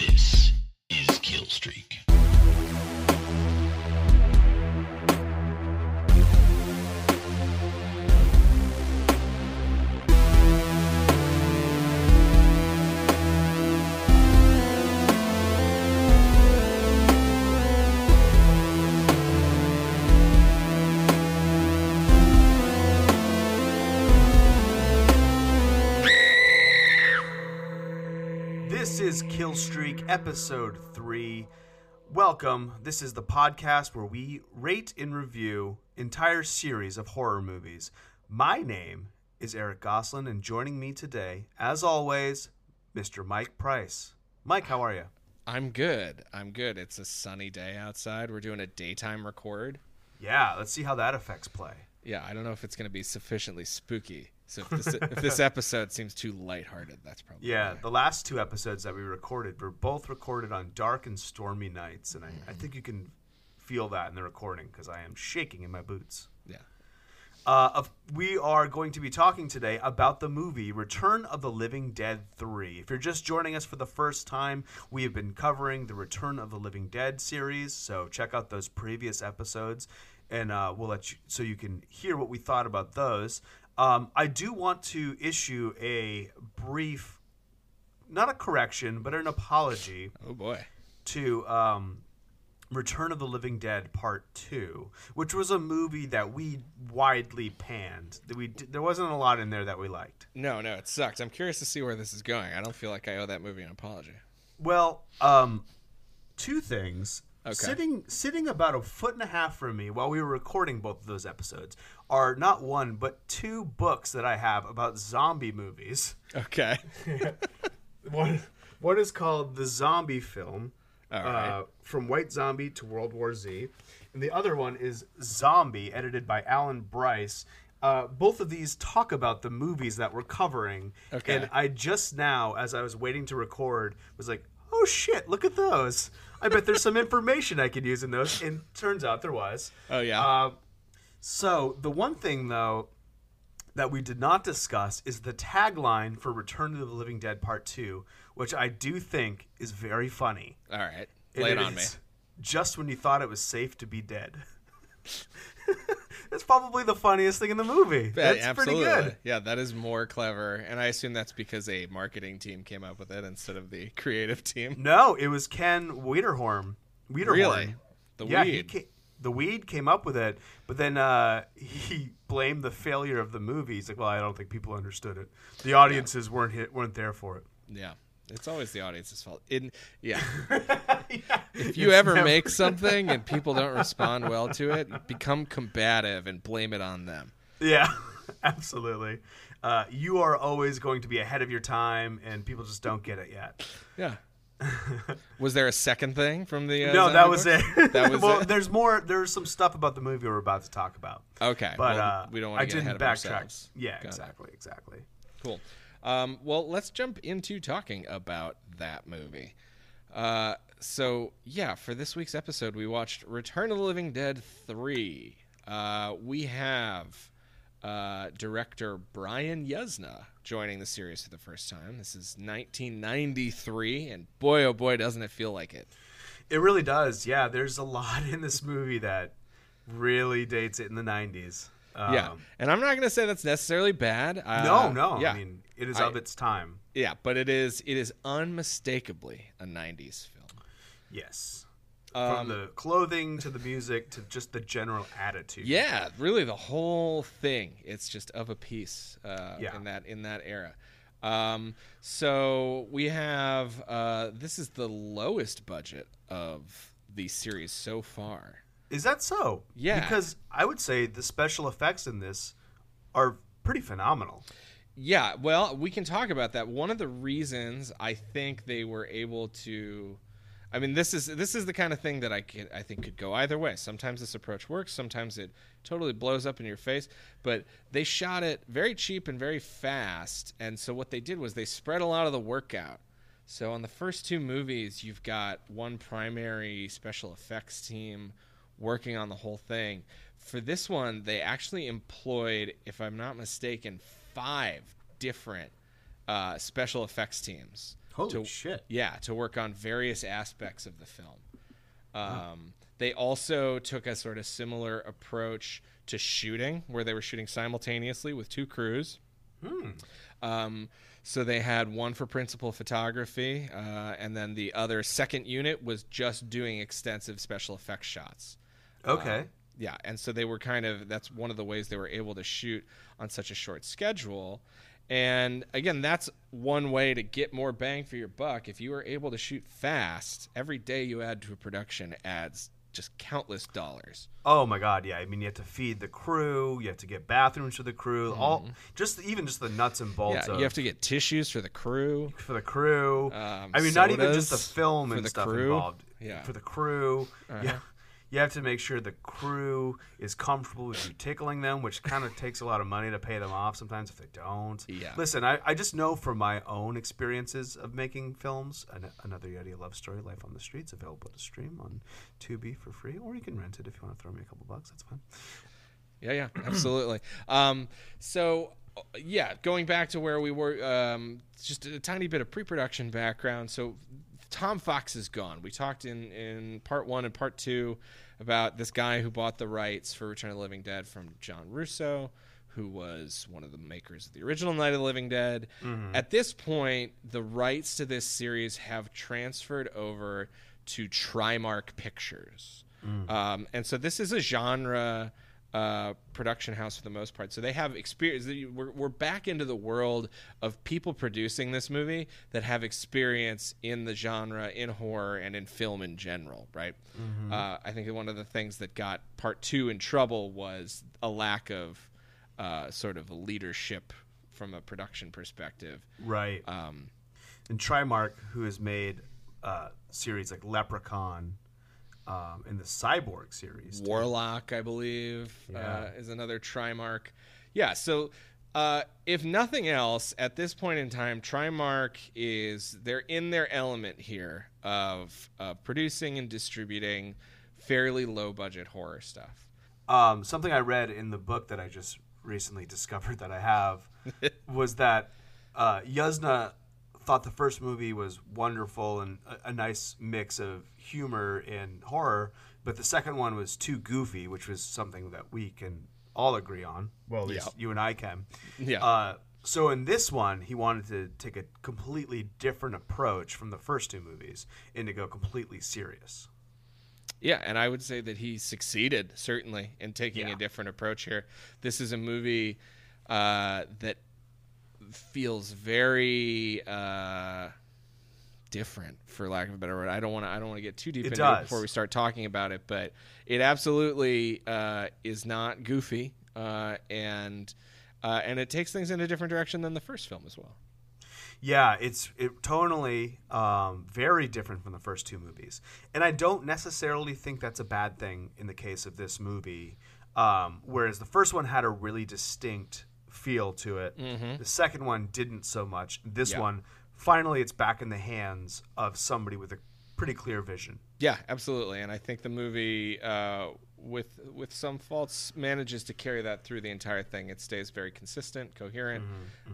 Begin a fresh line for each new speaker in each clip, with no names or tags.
This Kill Streak
episode 3. Welcome. This is the podcast where we rate and review entire series of horror movies. My name is Eric Goslin and joining me today, as always, Mr. Mike Price. Mike, how are you?
I'm good. I'm good. It's a sunny day outside. We're doing a daytime record.
Yeah, let's see how that affects play.
Yeah, I don't know if it's going to be sufficiently spooky. So if this, if this episode seems too lighthearted, that's probably
Yeah,
why.
the last two episodes that we recorded were both recorded on dark and stormy nights, and I, I think you can feel that in the recording because I am shaking in my boots.
yeah.
Uh, of, we are going to be talking today about the movie Return of the Living Dead 3. If you're just joining us for the first time, we have been covering the Return of the Living Dead series, so check out those previous episodes, and uh, we'll let you so you can hear what we thought about those. Um, I do want to issue a brief, not a correction, but an apology
Oh boy.
to um, Return of the Living Dead Part Two, which was a movie that we widely panned. That we there wasn't a lot in there that we liked.
No, no, it sucks. I'm curious to see where this is going. I don't feel like I owe that movie an apology.
Well, um, two things.
Okay.
Sitting sitting about a foot and a half from me while we were recording both of those episodes are not one but two books that I have about zombie movies.
Okay.
One one is called The Zombie Film,
right.
uh, from White Zombie to World War Z, and the other one is Zombie, edited by Alan Bryce. Uh, both of these talk about the movies that we're covering,
Okay.
and I just now, as I was waiting to record, was like, "Oh shit! Look at those! I bet there's some information I could use in those." And turns out there was.
Oh yeah.
Uh, so the one thing though that we did not discuss is the tagline for Return of the Living Dead Part Two, which I do think is very funny.
All right. Lay it on me.
Just when you thought it was safe to be dead. That's probably the funniest thing in the movie.
Yeah,
That's pretty good.
Yeah, that is more clever, and I assume that's because a marketing team came up with it instead of the creative team.
No, it was Ken Wiederhorn. Wiederhorn.
Really? The
yeah, he
weed.
The weed came up with it, but then uh, he blamed the failure of the movie. He's like, "Well, I don't think people understood it. The audiences weren't hit, weren't there for it."
Yeah. It's always the audience's fault. In yeah.
Yeah.
If you ever make something and people don't respond well to it, become combative and blame it on them.
Yeah, absolutely. Uh, you are always going to be ahead of your time, and people just don't get it yet.
Yeah. Was there a second thing from the? Uh,
no,
zombie
that was
books?
it.
That was
well,
it?
there's more. There's some stuff about the movie we're about to talk about.
Okay,
but
well,
uh,
we don't want to get
didn't
ahead of
backtrack.
ourselves.
Yeah,
Got it.
exactly, exactly.
Cool. Um, well, let's jump into talking about that movie. Uh, so yeah, for this week's episode, we watched Return of the Living Dead three. Uh, we have uh, director Brian Yuzna joining the series for the first time. This is 1993, and boy, oh boy, doesn't it feel like it.
It really does. Yeah, there's a lot in this movie that really dates it in the 90s. Um,
yeah, and I'm not going to say that's necessarily bad. Uh,
No, no.
Yeah,
I mean, it is
I-
of its time.
yeah, but it is it is unmistakably a 90s film.
Yes.
Um,
From the clothing to the music to just the general attitude.
Yeah, really, the whole thing. It's just of a piece uh,
Yeah.
in that in that era. Um, so we have uh, this is the lowest budget of the series so far.
Is that so?
Yeah.
Because I would say the special effects in this are pretty phenomenal.
Yeah, well, we can talk about that. One of the reasons I think they were able to I mean, this is this is the kind of thing that I can, I think could go either way. Sometimes this approach works, sometimes it totally blows up in your face. But they shot it very cheap and very fast, and so what they did was they spread a lot of the work out. So on the first two movies, you've got one primary special effects team working on the whole thing. For this one, they actually employed, if I'm not mistaken, five different uh, special effects teams
Holy
to,
shit.
Yeah, to work on various aspects of the film. Um, They also took a sort of similar approach to shooting, where they were shooting simultaneously with two crews. Hmm. Um, so they had one for principal photography, uh, and then the other second unit was just doing extensive special effects shots.
Okay.
Yeah, and so they were kind of that's one of the ways they were able to shoot on such a short schedule. And again, that's one way to get more bang for your buck. If you are able to shoot fast, every day you add to a production adds just countless dollars.
Oh my god, yeah. I mean, you have to feed the crew. You have to get bathrooms for the crew. All just even just the nuts and bolts.
Mm-hmm. Yeah,
of,
you have to get tissues for the crew.
for the crew.
Um,
I mean, not even just the film and
the
stuff
crew.
involved.
Yeah. Uh-huh.
for the crew. Yeah, you have to make sure the crew is comfortable with you tickling them, which kind of takes a lot of money to pay them off sometimes if they don't.
Yeah.
Listen, I, I just know from my own experiences of making films, an, another Yeti love story, Life on the Streets, available to stream on Tubi for free, or you can rent it if you want to throw me a couple bucks. That's fine.
Yeah, yeah, absolutely. Um, so, yeah, going back to where we were, um, just a tiny bit of pre-production background. So, Tom Fox is gone. We talked in in part one and part two about this guy who bought the rights for Return of the Living Dead from John Russo, who was one of the makers of the original Night of the Living Dead. At this point, the rights to this series have transferred over to Trimark Pictures. Um, and so this is a genre uh, production house for the most part. So they have experience. We're, we're back into the world of people producing this movie that have experience in the genre, in horror, and in film in general, right? Uh, I think one of the things that got part two in trouble was a lack of uh, sort of leadership from a production perspective.
Right.
Um,
and Trimark, who has made uh, series like Leprechaun um, and the Cyborg series. too.
Warlock, I believe, uh, is another Trimark. Yeah, so uh, if nothing else, at this point in time, Trimark is they're in their element here of uh, producing and distributing fairly low budget horror stuff.
Um, something I read in the book that I just recently discovered that I have was that uh, Yuzna thought the first movie was wonderful and a, a nice mix of humor and horror, but the second one was too goofy, which was something that we can all agree on. Well, at least
Yeah.
you and I can.
Yeah.
Uh, so in this one, he wanted to take a completely different approach from the first two movies and to go completely serious.
Yeah, and I would say that he succeeded certainly in taking
Yeah.
a different approach here. This is a movie uh, that feels very uh, different, for lack of a better word. I don't want to. I don't want to get too deep
It
into it before we start talking about it, but it absolutely uh, is not goofy, uh, and uh, and it takes things in a different direction than the first film as well.
Yeah, it's it tonally um, very different from the first two movies, and I don't necessarily think that's a bad thing in the case of this movie. Um, whereas the first one had a really distinct feel to it, the second one didn't so much. This
Yeah.
one, finally, it's back in the hands of somebody with a pretty clear vision.
Yeah, absolutely, and I think the movie, uh, with with some faults, manages to carry that through the entire thing. It stays very consistent, coherent,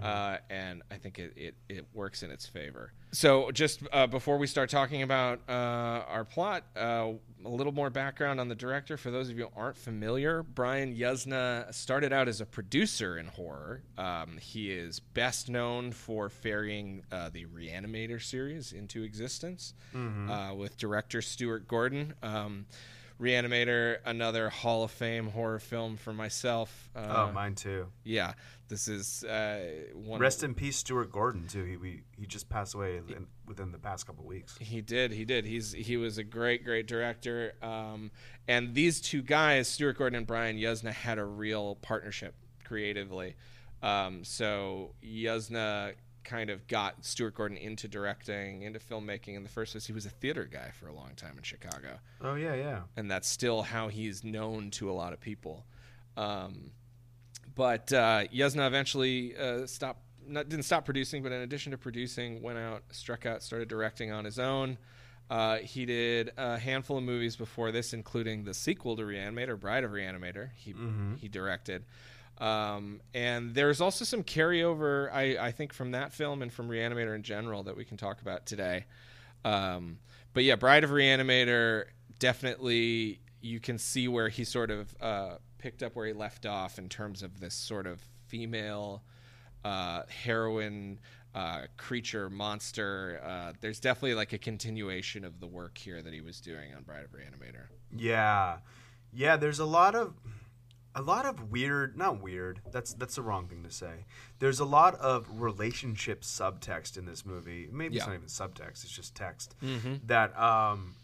Uh, and I think it, it, it works in its favor. So, just uh, before we start talking about uh, our plot, uh, a little more background on the director. For those of you who aren't familiar, Brian Yuzna started out as a producer in horror. Um, he is best known for ferrying uh, the Reanimator series into existence uh, with director Stuart Gordon. Um, Reanimator, another Hall of Fame horror film for myself. Uh,
oh, mine too.
yeah, this is uh, one.
Rest in peace, Stuart Gordon too. He we, he just passed away in, within the past couple weeks.
He did. He did. He's he was a great, great director. Um, and these two guys, Stuart Gordon and Brian Yuzna, had a real partnership creatively. Um, so Yuzna kind of got Stuart Gordon into directing, into filmmaking. In the first place, he was a theater guy for a long time in Chicago,
Oh yeah, yeah.
and that's still how he's known to a lot of people. Um, but uh, Yuzna eventually uh, stopped. Not, didn't stop producing, but in addition to producing, went out, struck out, started directing on his own. Uh, he did a handful of movies before this, including the sequel to Reanimator, Bride of Reanimator. He he directed, Um, and there's also some carryover, I, I think, from that film and from Reanimator in general that we can talk about today. Um, but yeah, Bride of Reanimator definitely you can see where he sort of uh, picked up where he left off in terms of this sort of female uh, heroine uh, creature monster. Uh, there's definitely like a continuation of the work here that he was doing on Bride of Reanimator.
Yeah, yeah. There's a lot of a lot of weird, not weird. That's that's the wrong thing to say. There's a lot of relationship subtext in this movie. Maybe it's not even subtext. It's just text that um,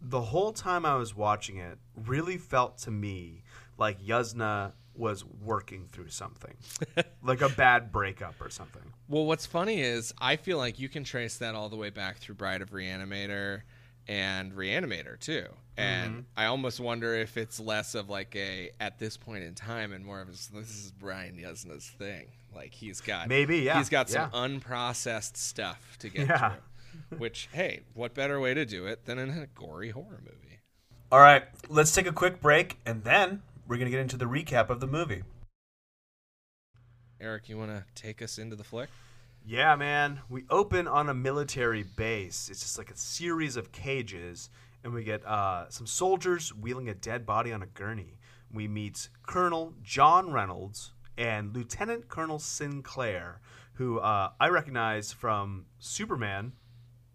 the whole time I was watching it really felt to me like Yuzna was working through something, like a bad breakup or something.
Well, what's funny is I feel like you can trace that all the way back through Bride of Reanimator and Reanimator too. And mm-hmm. I almost wonder if it's less of like a at this point in time and more of a, this is Brian Yuzna's thing. Like he's got
Maybe, yeah,
he's got some
yeah.
unprocessed stuff to get
Yeah.
through. Which hey, what better way to do it than in a gory horror movie?
All right, let's take a quick break, and then we're going to get into the recap of the movie.
Eric, you want to take us into the flick?
Yeah, man. We open on a military base. It's just like a series of cages, and we get uh, some soldiers wheeling a dead body on a gurney. We meet Colonel John Reynolds and Lieutenant Colonel Sinclair, who uh, I recognize from Superman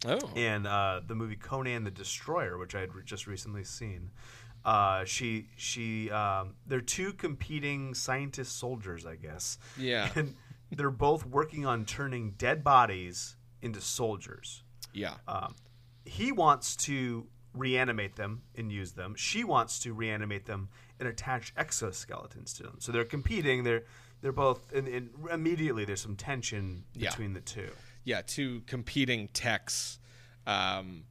Oh,
and uh, the movie Conan the Destroyer, which I had re- just recently seen. Uh, she she um, they're two competing scientist soldiers, I guess.
Yeah.
and they're both working on turning dead bodies into soldiers.
yeah.
Um, he wants to reanimate them and use them. She wants to reanimate them and attach exoskeletons to them. So they're competing. They're they're both and, and immediately there's some tension
Yeah.
between the two.
yeah, two competing techs, um,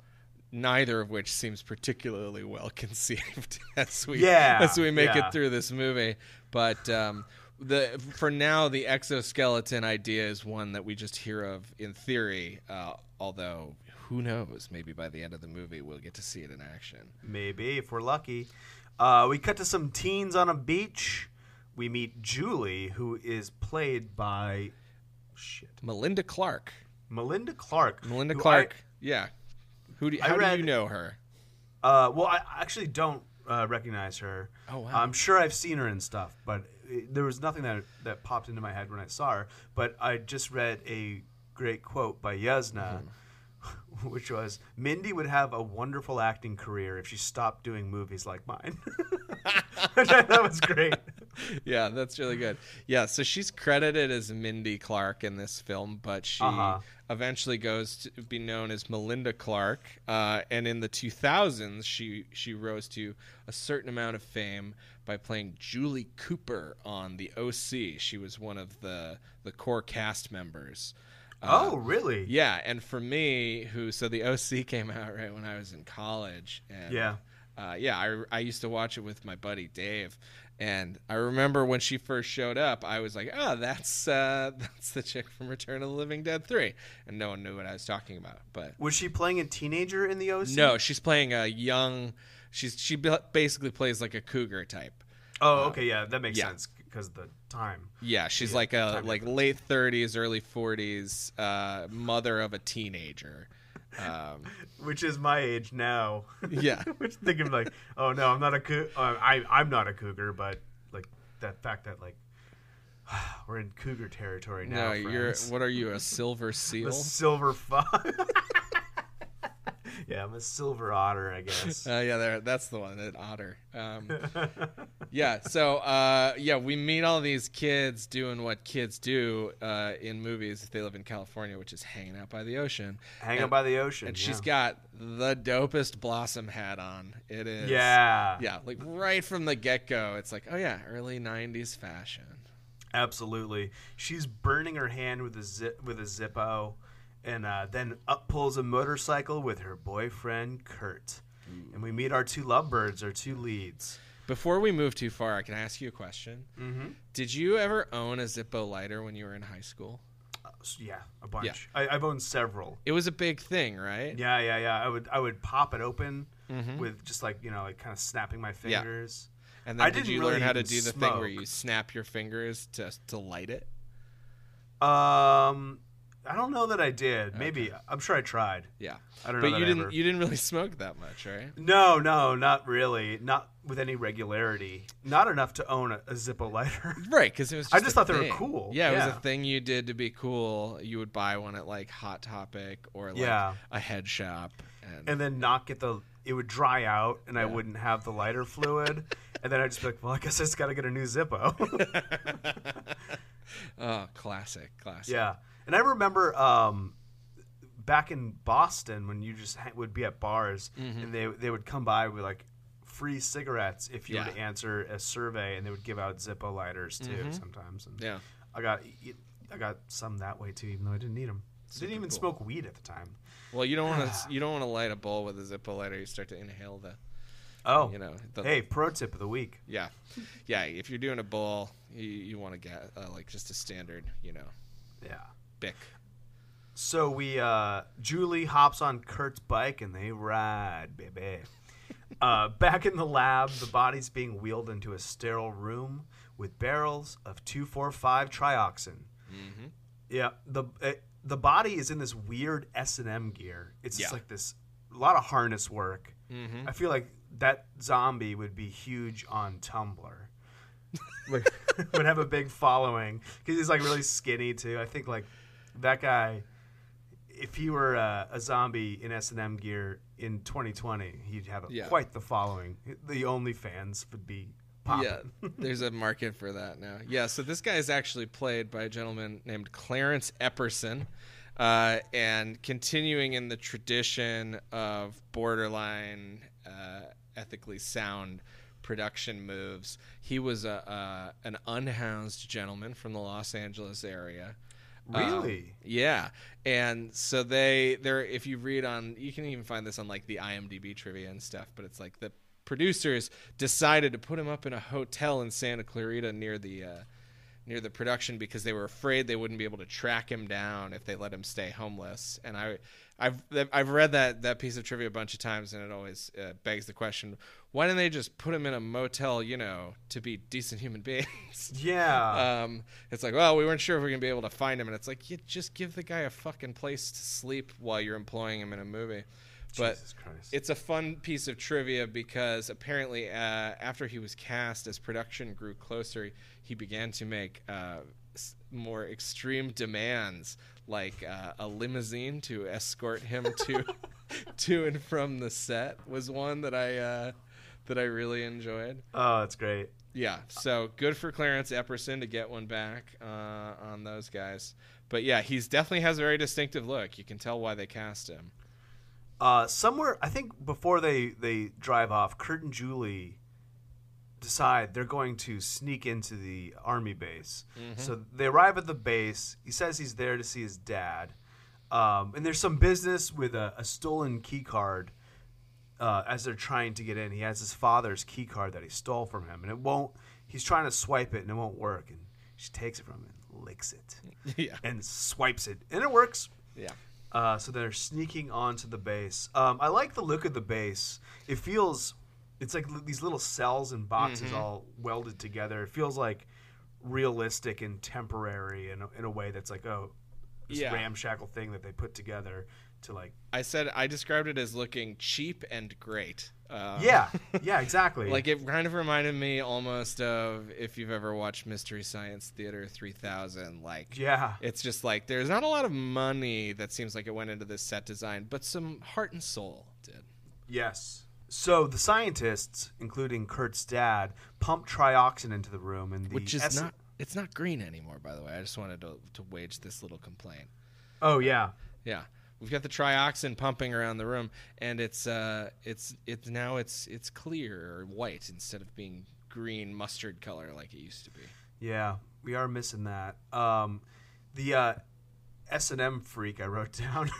neither of which seems particularly well conceived as we
Yeah,
as we make
yeah.
it through this movie. But um, the for now, the exoskeleton idea is one that we just hear of in theory. Uh, although who knows? Maybe by the end of the movie, we'll get to see it in action.
Maybe if we're lucky. Uh, we cut to some teens on a beach. We meet Julie, who is played by shit
Melinda Clarke.
Melinda Clarke.
Melinda Clarke. yeah. Who do,
I
how do you know her?
Uh, well, I actually don't uh, recognize her.
Oh, wow.
I'm sure I've seen her and stuff, but there was nothing that that popped into my head when I saw her. But I just read a great quote by Yuzna.
Mm-hmm.
Which was Mindy would have a wonderful acting career if she stopped doing movies like mine. that was great.
yeah, that's really good. Yeah, so she's credited as Mindy Clarke in this film, but she
Uh-huh.
eventually goes to be known as Melinda Clarke. Uh, and in the 2000s, she she rose to a certain amount of fame by playing Julie Cooper on The OC. She was one of the the core cast members. Uh,
oh, really?
yeah, and for me, who so the OC came out right when I was in college, and
Yeah.
uh, yeah, I, I used to watch it with my buddy Dave, and I remember when she first showed up, I was like, oh, that's uh, that's the chick from Return of the Living Dead three, and no one knew what I was talking about, but
Was she playing a teenager in the OC?
no, she's playing a young, she's she basically plays like a cougar type.
Oh, okay, yeah, that makes
yeah.
sense because the time.
Yeah, she's
Yeah,
like a like
difference.
late thirties, early forties, uh, mother of a teenager. Um,
which is my age now.
Yeah.
which thinking like, oh no, I'm not a cou- uh, I I'm not a cougar, but like that fact that like we're in cougar territory now.
no, you're what are you a silver seal?
a silver fox. Yeah, I'm a silver otter, I guess.
Uh, yeah, there. That's the one, an otter. Um, yeah. So, uh, yeah, we meet all these kids doing what kids do uh, in movies if they live in California, which is hanging out by the ocean. Hanging
out by the ocean.
And
yeah.
she's got the dopest blossom hat on. It is.
yeah,
Yeah, like right from the get go, it's like, oh yeah, early '90s fashion.
Absolutely. She's burning her hand with a zip with a Zippo, and uh, then up pulls a motorcycle with her boyfriend Kurt. And we meet our two lovebirds, our two leads.
Before we move too far, I can I ask you a question?
Mm-hmm.
Did you ever own a Zippo lighter when you were in high school?
yeah, a bunch. I, I've owned several.
It was a big thing, right?
Yeah, yeah, yeah. I would I would pop it open
Mhm.
with just like you know like kind of snapping my fingers.
Yeah.
fingers.
And then
I
did you
really
learn how to do the thing where you snap your fingers to to light it?
Um, I don't know that I did. Maybe I'm sure I tried.
Yeah.
I don't know.
But
that
you didn't
ever-
you didn't really smoke that much, right?
No, no, not really. Not with any regularity. Not enough to own a, a Zippo lighter.
Right, because it was. Just
I just thought they were cool.
Yeah, it was a thing you did to be cool. You would buy one at like Hot Topic or like
Yeah.
a head shop, and,
and then not get the. It would dry out, and I wouldn't have the lighter fluid. and then I'd just be like, "Well, I guess I just got to get a new Zippo."
oh, classic, classic.
yeah, and I remember um, back in Boston when you just ha- would be at bars,
Mm-hmm.
and they they would come by with like free cigarettes if you
Yeah.
to answer a survey, and they would give out Zippo lighters too sometimes. And
Mm-hmm. Yeah.
I got I got some that way too, even though I didn't need them. Didn't even
cool.
smoke weed at the time.
Well, you don't want to you don't want to light a bowl with a Zippo lighter. You start to inhale the,
Oh,
you know, the,
hey, pro tip of the week.
yeah, yeah. If you're doing a bowl, you, you want to get uh, like just a standard, you know,
Yeah.
Bic.
So we uh Julie hops on Kurt's bike and they ride, baby. uh, back in the lab, the body's being wheeled into a sterile room with barrels of 2,4,5 trioxin.
Mm-hmm.
Yeah, the uh, the body is in this weird S and M gear. It's just
Yeah.
like this a lot of harness work.
Mm-hmm.
I feel like that zombie would be huge on Tumblr. would, would have a big following because he's like really skinny too. I think like that guy, if he were uh, a zombie in S and M gear in 2020, he'd have a,
Yeah.
quite the following. The OnlyFans would be popping.
Yeah, there's a market for that now. Yeah, so this guy is actually played by a gentleman named Clarence Epperson. Uh, and continuing in the tradition of borderline uh, ethically sound production moves, he was a, a an unhoused gentleman from the Los Angeles area. Um,
Really?
yeah, and so they they're if you read on you can even find this on like the IMDb trivia and stuff, but it's like the producers decided to put him up in a hotel in Santa Clarita near the uh, near the production because they were afraid they wouldn't be able to track him down if they let him stay homeless. And I I've I've read that that piece of trivia a bunch of times, and it always uh, begs the question: Why didn't they just put him in a motel, you know, to be decent human beings?
Yeah.
um, it's like, well, we weren't sure if we are gonna be able to find him, and it's like, you just give the guy a fucking place to sleep while you're employing him in a movie. But
Jesus Christ.
it's a fun piece of trivia because apparently, uh, after he was cast, as production grew closer, he began to make uh, more extreme demands, like uh, a limousine to escort him to to and from the set. Was one that I uh, that I really enjoyed.
oh, that's great.
Yeah, so good for Clarence Epperson to get one back uh, on those guys. But yeah, he's definitely has a very distinctive look. You can tell why they cast him.
Uh, somewhere, I think before they they drive off, Kurt and Julie decide they're going to sneak into the army base. So they arrive at the base. He says he's there to see his dad, um, and there's some business with a, a stolen key card. Uh, as they're trying to get in, he has his father's key card that he stole from him, and it won't. He's trying to swipe it, and it won't work. And she takes it from him, and licks it,
yeah,
and swipes it, and it works.
yeah,
Uh, so they're sneaking onto the base. Um, I like the look of the base. It feels, it's like li- these little cells and boxes all welded together. It feels like realistic and temporary in a, in a way that's like, oh, this
Yeah.
ramshackle thing that they put together to like,
I said I described it as looking cheap and great. Uh,
yeah, yeah, exactly.
Like it kind of reminded me almost of if you've ever watched Mystery Science Theater 3000. Like,
yeah,
it's just like there's not a lot of money that seems like it went into this set design, but some heart and soul did.
yes. So the scientists, including Kurt's dad, pump trioxin into the room, and the
Which is
S-
not it's not green anymore, by the way. I just wanted to to wage this little complaint.
Oh yeah,
Yeah. We've got the trioxin pumping around the room, and it's uh, it's it's now it's it's clear or white instead of being green mustard color like it used to be.
Yeah, we are missing that. Um, the uh, S and M freak I wrote down,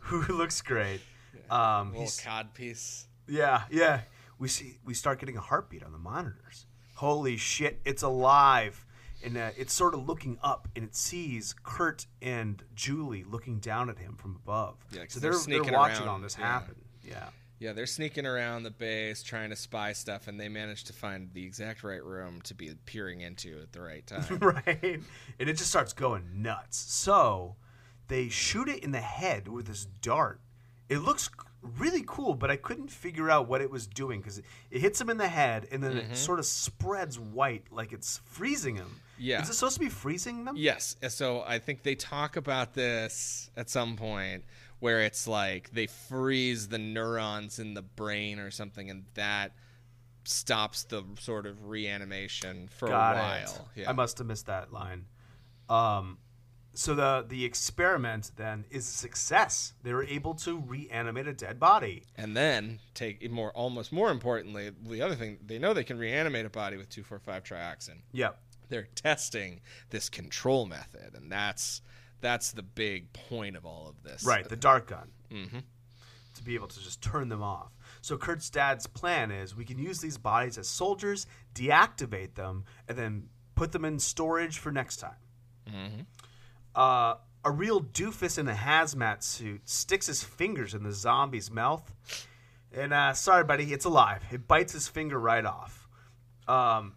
who looks great. Um,
little
he's,
cod piece.
yeah, yeah. We see we start getting a heartbeat on the monitors. Holy shit, it's alive! And uh, it's sort of looking up, and it sees Kurt and Julie looking down at him from above.
Yeah,
so
they're
they're,
sneaking
watching
around,
all this
yeah.
happen. Yeah.
Yeah, they're sneaking around the base trying to spy stuff, and they manage to find the exact right room to be peering into at the right time.
right? And it just starts going nuts. So they shoot it in the head with this dart. It looks really cool, but I couldn't figure out what it was doing because it, it hits him in the head and then
Mm-hmm.
it sort of spreads white like it's freezing him.
Yeah.
Is it supposed to be freezing them?
Yes. So I think they talk about this at some point where it's like they freeze the neurons in the brain or something, and that stops the sort of reanimation for
Got
a
it.
while. Yeah.
I must have missed that line. Um, so the the experiment then is a success. They were able to reanimate a dead body.
and then take more, almost more importantly, the other thing they know they can reanimate a body with two four five trioxin.
Yep.
They're testing this control method, and that's that's the big point of all of this.
Right, the dart gun.
Mhm.
To be able to just turn them off. So Kurt's dad's plan is we can use these bodies as soldiers, deactivate them, and then put them in storage for next time. Uh, a real doofus in a hazmat suit sticks his fingers in the zombie's mouth. And uh, sorry, buddy, it's alive. It bites his finger right off. Um,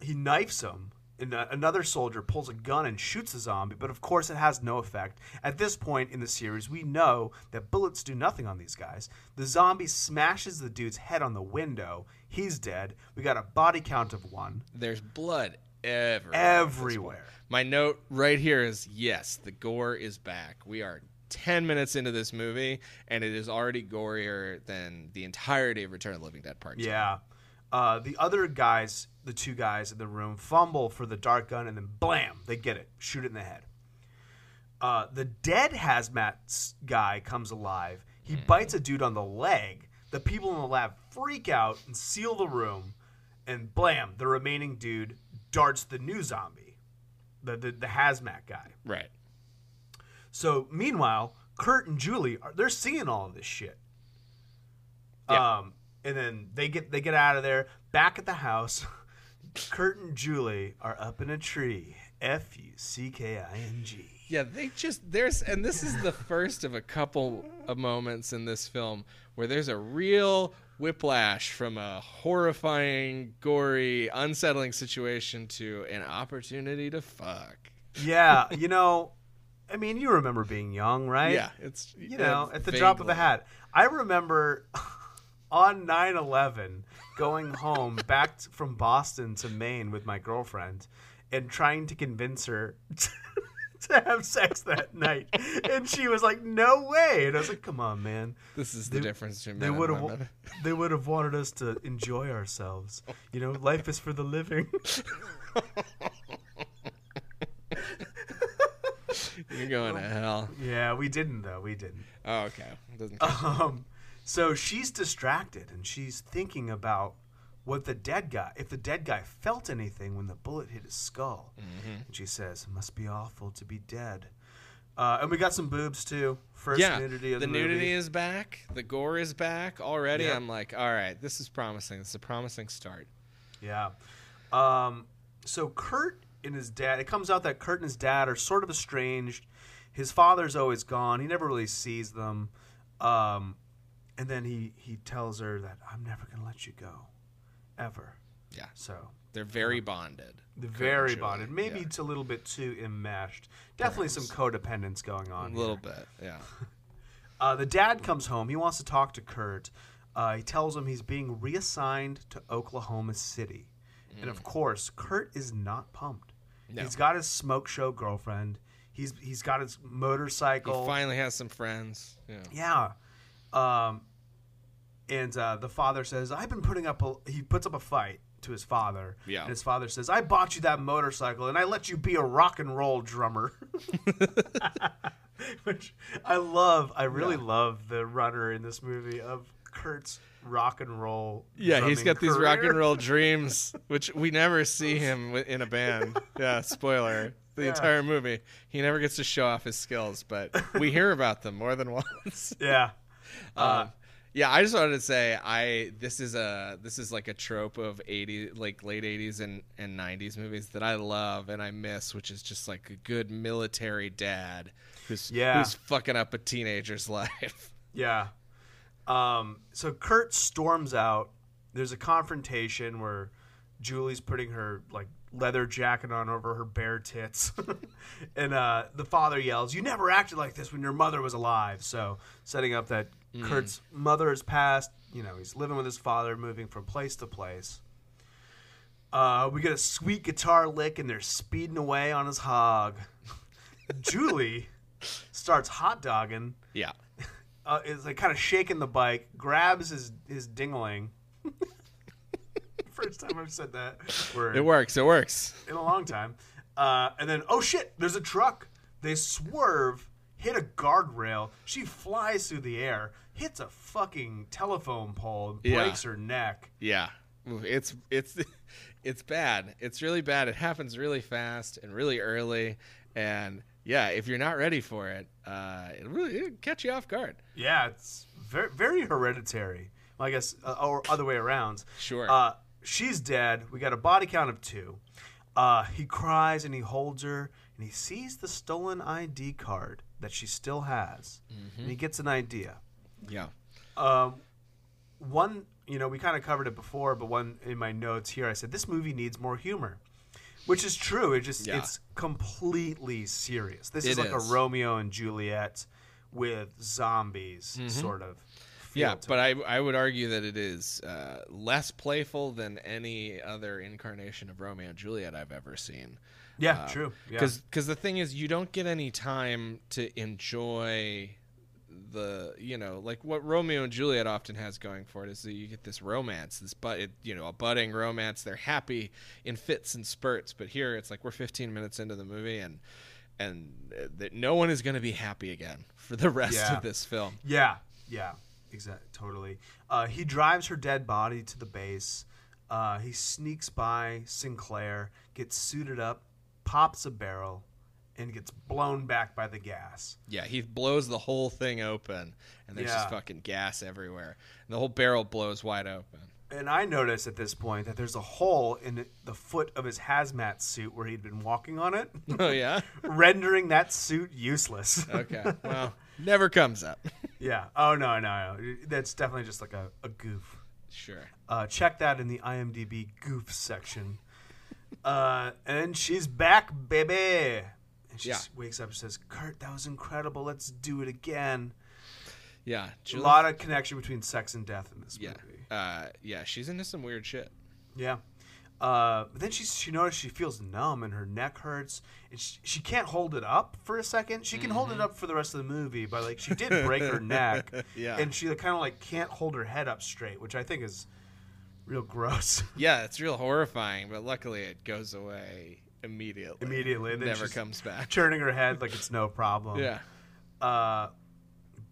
he knifes him. And uh, another soldier pulls a gun and shoots the zombie, but of course it has no effect. At this point in the series, we know that bullets do nothing on these guys. The zombie smashes the dude's head on the window. He's dead. We got a body count of one.
There's blood everywhere.
Everywhere.
My note right here is yes, the gore is back. We are 10 minutes into this movie, and it is already gorier than the entirety of Return of the Living Dead Part 2.
Yeah. Uh, the other guys, the two guys in the room, fumble for the dart gun and then blam, they get it, shoot it in the head. Uh, the dead hazmat guy comes alive. He bites a dude on the leg. The people in the lab freak out and seal the room. And blam, the remaining dude darts the new zombie, the, the, the hazmat guy.
Right.
So meanwhile, Kurt and Julie are they're seeing all of this shit.
Yeah.
Um, and then they get they get out of there. Back at the house, Kurt and Julie are up in a tree. F U C K I N G.
Yeah, they just there's and this is the first of a couple of moments in this film where there's a real whiplash from a horrifying, gory, unsettling situation to an opportunity to fuck.
Yeah, you know, I mean, you remember being young, right?
Yeah, it's
you know,
uh,
at the drop of a hat. I remember on 9/11 going home back from Boston to Maine with my girlfriend and trying to convince her to have sex that night. And she was like, "No way." And I was like, "Come on, man."
This is the difference between
They would have they would have wanted us to enjoy ourselves. You know, life is for the living.
You're going to hell.
yeah, we didn't though. We didn't.
Oh, okay. Doesn't
Um, so she's distracted and she's thinking about what the dead guy, if the dead guy felt anything when the bullet hit his skull.
Mm-hmm.
And she says, must be awful to be dead." Uh, and we got some boobs too. First
yeah,
nudity of
the
the,
nudity
movie.
is back. The gore is back already.
Yep.
I'm like, all right, this is promising. This is a promising start.
Yeah. Um, so Kurt and his dad, it comes out that Kurt and his dad are sort of estranged. His father's always gone. He never really sees them. Um, and then he, he tells her that I'm never going to let you go. Ever.
Yeah,
So
they're very bonded.
the
Kurt
very bonded. Maybe
Yeah.
it's a little bit too enmeshed. Definitely some codependence going on.
a little
here.
bit. Yeah.
Uh, the dad comes home. He wants to talk to Kurt. Uh, he tells him he's being reassigned to Oklahoma City. And of course, Kurt is not pumped.
No.
He's got his smoke show girlfriend. He's he's got his motorcycle.
He finally has some friends. Yeah.
yeah. Um, and uh, the father says, "I've been putting up a." He puts up a fight to his father.
Yeah.
And his father says, "I bought you that motorcycle, and I let you be a rock and roll drummer." Which I love. I really
Yeah.
love the runner in this movie of Kurt's rock and roll.
Yeah, he's got these rock and roll dreams, which we never see him in a band. Yeah, spoiler. The
Yeah.
entire movie, he never gets to show off his skills, but we hear about them more than once.
Yeah. Uh,
Um, yeah, I just wanted to say I this is a this is like a trope of 80 like late 80s and and 90s movies that I love and I miss, which is just like a good military dad who's
Yeah.
who's fucking up a teenager's life.
Yeah. Um, so Kurt storms out. There's a confrontation where Julie's putting her like leather jacket on over her bare tits, and uh, the father yells, "You never acted like this when your mother was alive." So setting up that Kurt's mother has passed. You know, he's living with his father, moving from place to place. Uh, we get a sweet guitar lick, and they're speeding away on his hog. Julie starts hot dogging
Yeah.
uh, is like kind of shaking the bike, grabs his his dingling. First time I've said that word
It works. It works.
in a long time. Uh, and then, oh shit, there's a truck. They swerve, hit a guardrail. She flies through the air, hits a fucking telephone pole,
Yeah.
breaks her neck.
Yeah. It's it's it's bad. It's really bad. It happens really fast and really early, and yeah, if you're not ready for it, uh, it really it'll catch you off guard.
Yeah, it's very very hereditary. Well, I guess uh, or other way around.
Sure.
Uh, she's dead. We got a body count of two. Uh, he cries and he holds her and he sees the stolen ID card that she still has, and he gets an idea.
Yeah.
Um, one, you know, we kind of covered it before, but one in my notes here, I said this movie needs more humor, which is true. It just
Yeah.
it's completely serious. This is like
is.
a Romeo and Juliet with zombies, sort of.
Mm-hmm. Yeah, but. I I would argue that it is uh, less playful than any other incarnation of Romeo and Juliet I've ever seen.
Yeah, true. Yeah.
Because the thing is, you don't get any time to enjoy the you know like what Romeo and Juliet often has going for it is that you get this romance, this but it, you know a budding romance. They're happy in fits and spurts, but here it's like we're 15 minutes into the movie and and uh, that no one is going to be happy again for the rest
Yeah.
of this film.
Yeah, yeah, exactly, totally. Uh, he drives her dead body to the base. Uh, he sneaks by Sinclair, gets suited up, pops a barrel, and gets blown back by the gas.
Yeah, he blows the whole thing open, and there's just fucking gas everywhere, and the whole barrel blows wide open.
And I notice at this point that there's a hole in the foot of his hazmat suit where he'd been walking on it,
Oh yeah.
rendering that suit useless.
Okay. Well, never comes up.
yeah. Oh no, no, no. That's definitely just like a, a goof.
Sure.
Uh, check that in the IMDb goof section. Uh, and she's back, baby. And she
Yeah.
wakes up and says, "Kurt, that was incredible. Let's do it again."
Yeah.
A lot of connection between sex and death in this
Yeah.
movie.
Uh, yeah. She's into some weird shit.
Yeah. Uh, but then she she noticed she feels numb and her neck hurts, and she, she can't hold it up for a second. She can hold it up for the rest of the movie, but like she did break her neck,
Yeah.
and she kind of like can't hold her head up straight, which I think is real gross.
Yeah, it's real horrifying, but luckily it goes away immediately.
Immediately, and
Never comes back.
turning her head like it's no problem.
Yeah.
Uh,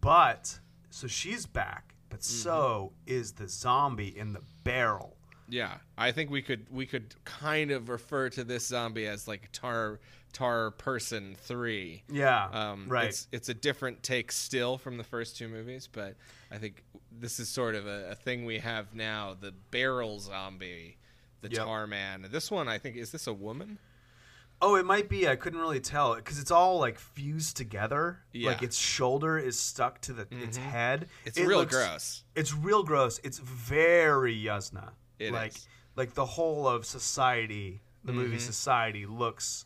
but so she's back, but
Mm-hmm.
so is the zombie in the barrel.
Yeah, I think we could we could kind of refer to this zombie as like Tar Tar Person Three.
Yeah,
Um,
right.
It's it's a different take still from the first two movies, but I think this is sort of a, a thing we have now: the barrel zombie, the
Yep.
Tar Man. This one, I think, is this a woman?
Oh, it might be. I couldn't really tell because it's all like fused together.
Yeah.
Like its shoulder is stuck to the its head.
It's
It
real
looks-
gross.
It's real gross. It's very Yuzna.
It
like
is.
like the whole of society, the movie
Mm-hmm.
Society looks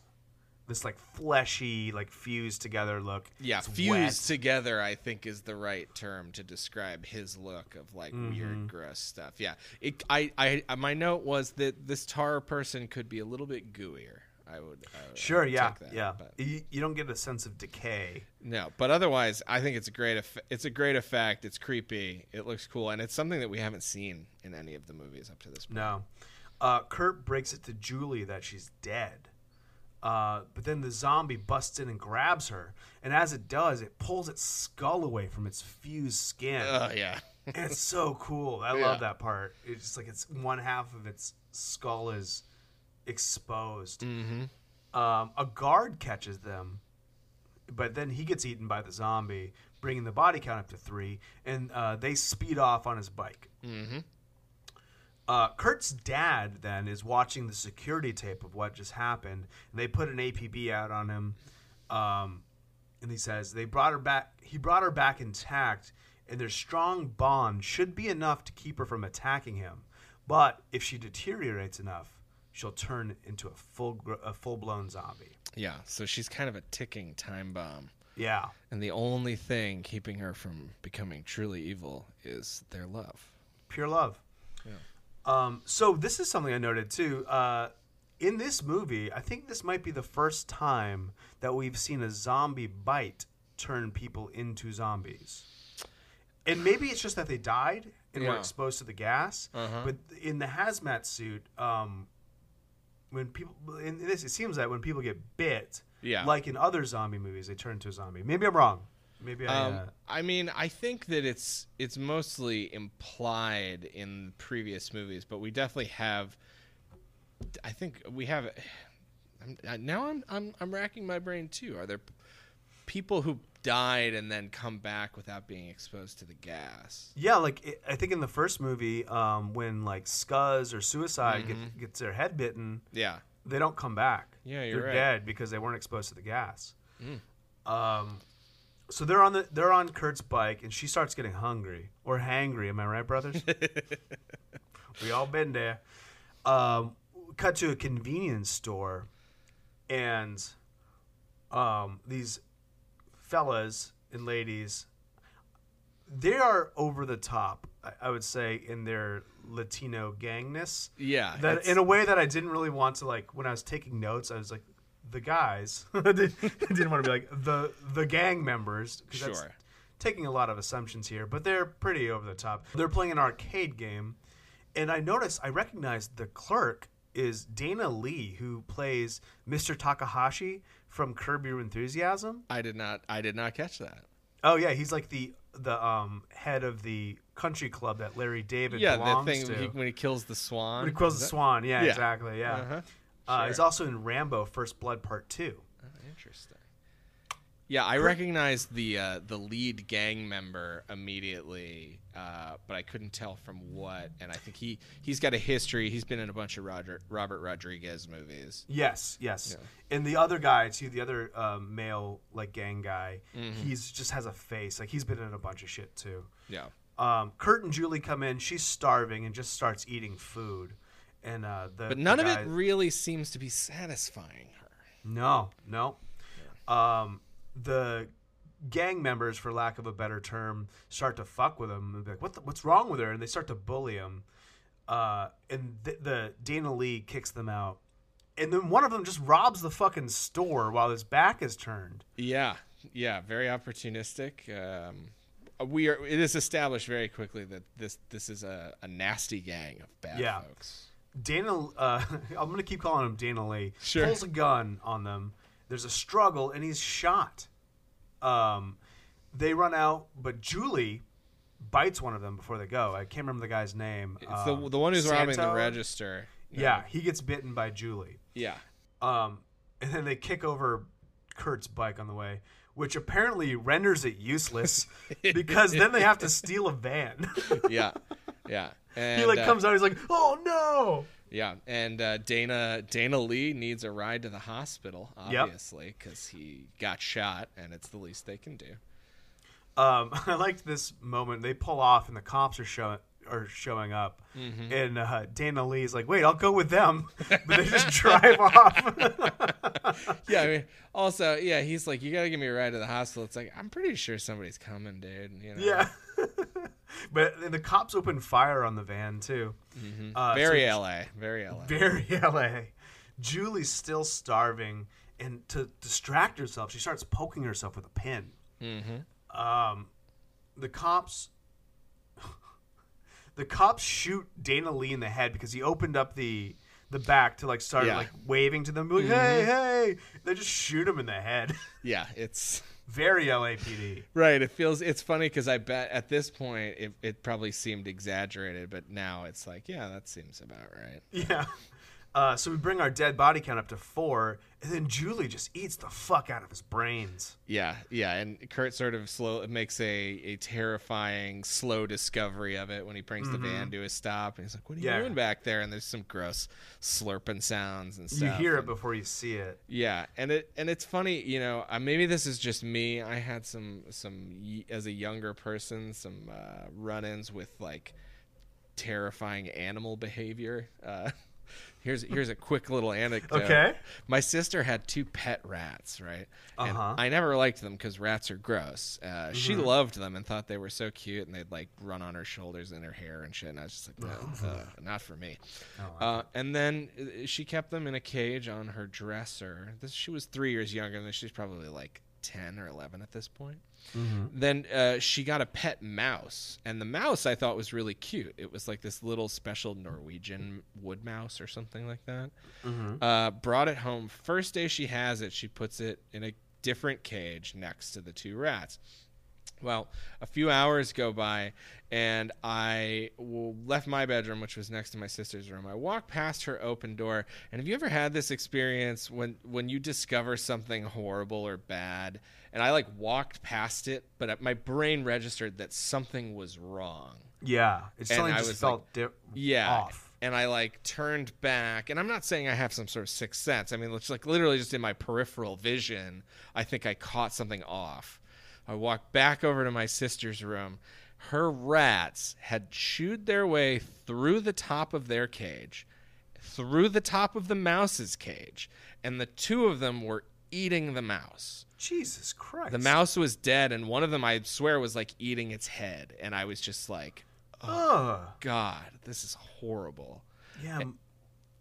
this like fleshy, like fused together look.
Yeah,
It's
fused
wet.
together, I think, is the right term to describe his look of like
Mm-hmm.
weird, gross stuff. Yeah, it. I, I, my note was that this tar person could be a little bit gooier. I would. I would
Sure, yeah,
that,
yeah.
but-
You, you don't get a sense of decay.
no, but otherwise, I think it's a great. Eff- it's a great effect. It's creepy. It looks cool, and it's something that we haven't seen in any of the movies up to this point.
No. Uh, Kurt breaks it to Julie that she's dead. Uh, but then the zombie busts in and grabs her. And as it does, it pulls its skull away from its fused skin.
Oh yeah,
and it's so cool. I
Yeah.
love that part. It's just like it's one half of its skull is exposed.
mm-hmm.
Um, a guard catches them, but then he gets eaten by the zombie, bringing the body count up to three, and uh, they speed off on his bike.
Mm-hmm.
Uh, Kurt's dad then is watching the security tape of what just happened, and they put an APB out on him. Um, and he says they brought her back. He brought her back intact, and their strong bond should be enough to keep her from attacking him. But if she deteriorates enough, she'll turn into a full a full blown zombie.
Yeah, so she's kind of a ticking time bomb.
Yeah,
And the only thing keeping her from becoming truly evil is their love.
pure love. Um, so this is something I noted too. Uh, in this movie, I think this might be the first time that we've seen a zombie bite turn people into zombies. And maybe it's just that they died and were exposed to the gas.
Uh-huh.
But in the hazmat suit, um, when people in this, it seems that when people get bit,
Yeah.
like in other zombie movies, they turn into a zombie. Maybe I'm wrong. Maybe I.
Um,
uh,
I mean, I think that it's it's mostly implied in previous movies, but we definitely have. I think we have. I'm, now I'm I'm I'm racking my brain too. Are there people who died and then come back without being exposed to the gas?
Yeah, like it, I think in the first movie, um, when like Scuzz or Suicide
Mm-hmm.
get, gets their head bitten,
Yeah.
they don't come back.
Yeah, you're
they're
right. Mm.
dead because they weren't exposed to the gas. Um, so they're on the they're on Kurt's bike, and she starts getting hungry or hangry. Am I right, brothers? we all been there. Um, cut to a convenience store, and um, these fellas and ladies, they are over the top. I, I would say in their Latino gangness.
Yeah.
That in a way that I didn't really want to like when I was taking notes. I was like, the guys. I didn't want to be like the the gang members.
Sure.
taking a lot of assumptions here, but they're pretty over the top. They're playing an arcade game, and I noticed I recognized the clerk is Dana Lee, who plays Mr. Takahashi from Curb Your Enthusiasm.
I did not I did not catch that.
Oh yeah, he's like the the um, head of the country club that Larry David
yeah, the
belongs
thing
to.
he, when he kills the swan.
When he kills
Is
the
that-
swan, yeah,
Yeah.
exactly, yeah.
Uh-huh.
Uh, he's also in Rambo: First Blood Part Two.
Oh, interesting. Yeah, I recognized the uh, the lead gang member immediately, uh, but I couldn't tell from what. And I think he he's got a history. He's been in a bunch of Roger, Robert Rodriguez movies.
Yes, yes.
Yeah.
And the other guy too, the other um, male like gang guy,
Mm-hmm.
he's just has a face like he's been in a bunch of shit too.
Yeah,
Um, Kurt and Julie come in. She's starving and just starts eating food, and uh, the
but none
the
of it really seems to be satisfying her.
No, no. Um, the gang members, for lack of a better term, start to fuck with him. And be like, what the, what's wrong with her? And they start to bully him. Uh, and th- the Dana Lee kicks them out. And then one of them just robs the fucking store while his back is turned.
Yeah, yeah, very opportunistic. Um, we are. It is established very quickly that this this is a, a nasty gang of bad
Yeah.
folks.
Dana, uh, I'm gonna keep calling him Dana Lee.
Sure.
Pulls a gun on them. There's a struggle, and he's shot. Um, they run out, but Julie bites one of them before they go. I can't remember the guy's name.
It's
Um,
the the one who's robbing the
Santo?
register.
Yeah, he gets bitten by Julie.
Yeah.
Um, and then they kick over Kurt's bike on the way, which apparently renders it useless because then they have to steal a van.
yeah, yeah. And,
he like
uh,
comes out, he's like, "Oh no!"
yeah, and uh, Dana Dana Lee needs a ride to the hospital, obviously, because he got shot, and it's the least they can do.
Um, I liked this moment. They pull off, and the cops are showing are showing up,
Mm-hmm.
and uh, Dana Lee's like, "Wait, I'll go with them," but they just drive off.
Yeah, I mean, also, yeah, he's like, you gotta give me a ride to the hospital. It's like, I'm pretty sure somebody's coming, dude. You know?
yeah, but the cops open fire on the van too. Uh, so
very LA, very LA.
very LA. Julie's still starving, and to distract herself, she starts poking herself with a pin.
Mm-hmm.
Um, the cops, the cops shoot Dana Lee in the head because he opened up the the back to like start
Yeah.
like waving to them, like, hey, hey. They just shoot him in the head.
Yeah, it's
very LAPD.
right. It feels it's funny because I bet at this point it, it probably seemed exaggerated, but now it's like, yeah, that seems about right.
Yeah. Uh, so we bring our dead body count up to four, and then Julie just eats the fuck out of his brains.
Yeah, yeah, and Kurt sort of slow makes a, a terrifying slow discovery of it when he brings the van to a stop, and he's like, "What are you
Mm-hmm. Yeah.
doing back there?" And there's some gross slurping sounds and stuff.
You hear it
and-
before you see it.
Yeah, and it and it's funny, you know. Uh, maybe this is just me. I had some some as a younger person some uh, run-ins with like terrifying animal behavior. Uh, here's here's a quick little anecdote.
Okay.
my sister had two pet rats, right? And
Uh-huh.
I never liked them because rats are gross. Uh, She loved them and thought they were so cute, and they'd like run on her shoulders and her hair and shit. And I was just like, no, uh, not for me. Uh, and then uh, she kept them in a cage on her dresser. This she was three years younger than she's probably like ten or eleven at this point. Then uh, she got a pet mouse, and the mouse I thought was really cute. It was like this little special Norwegian wood mouse or something like that. Uh, brought it home. First day she has it, she puts it in a different cage next to the two rats. Well, a few hours go by, and I left my bedroom, which was next to my sister's room. I walk past her open door, and have you ever had this experience when when you discover something horrible or bad? And I like walked past it, but uh, my brain registered that something was wrong.
Yeah, it
And
suddenly
I
just
was
felt di-
Yeah.
off.
And I like turned back, and I'm not saying I have some sort of sixth sense. I mean, it's like literally just in my peripheral vision, I think I caught something off. I walked back over to my sister's room. Her rats had chewed their way through the top of their cage, through the top of the mouse's cage, and the two of them were eating the mouse.
Jesus Christ.
The mouse was dead, and one of them, I swear, was like eating its head. And I was just like, oh,
Ugh.
God, this is horrible.
Yeah. m-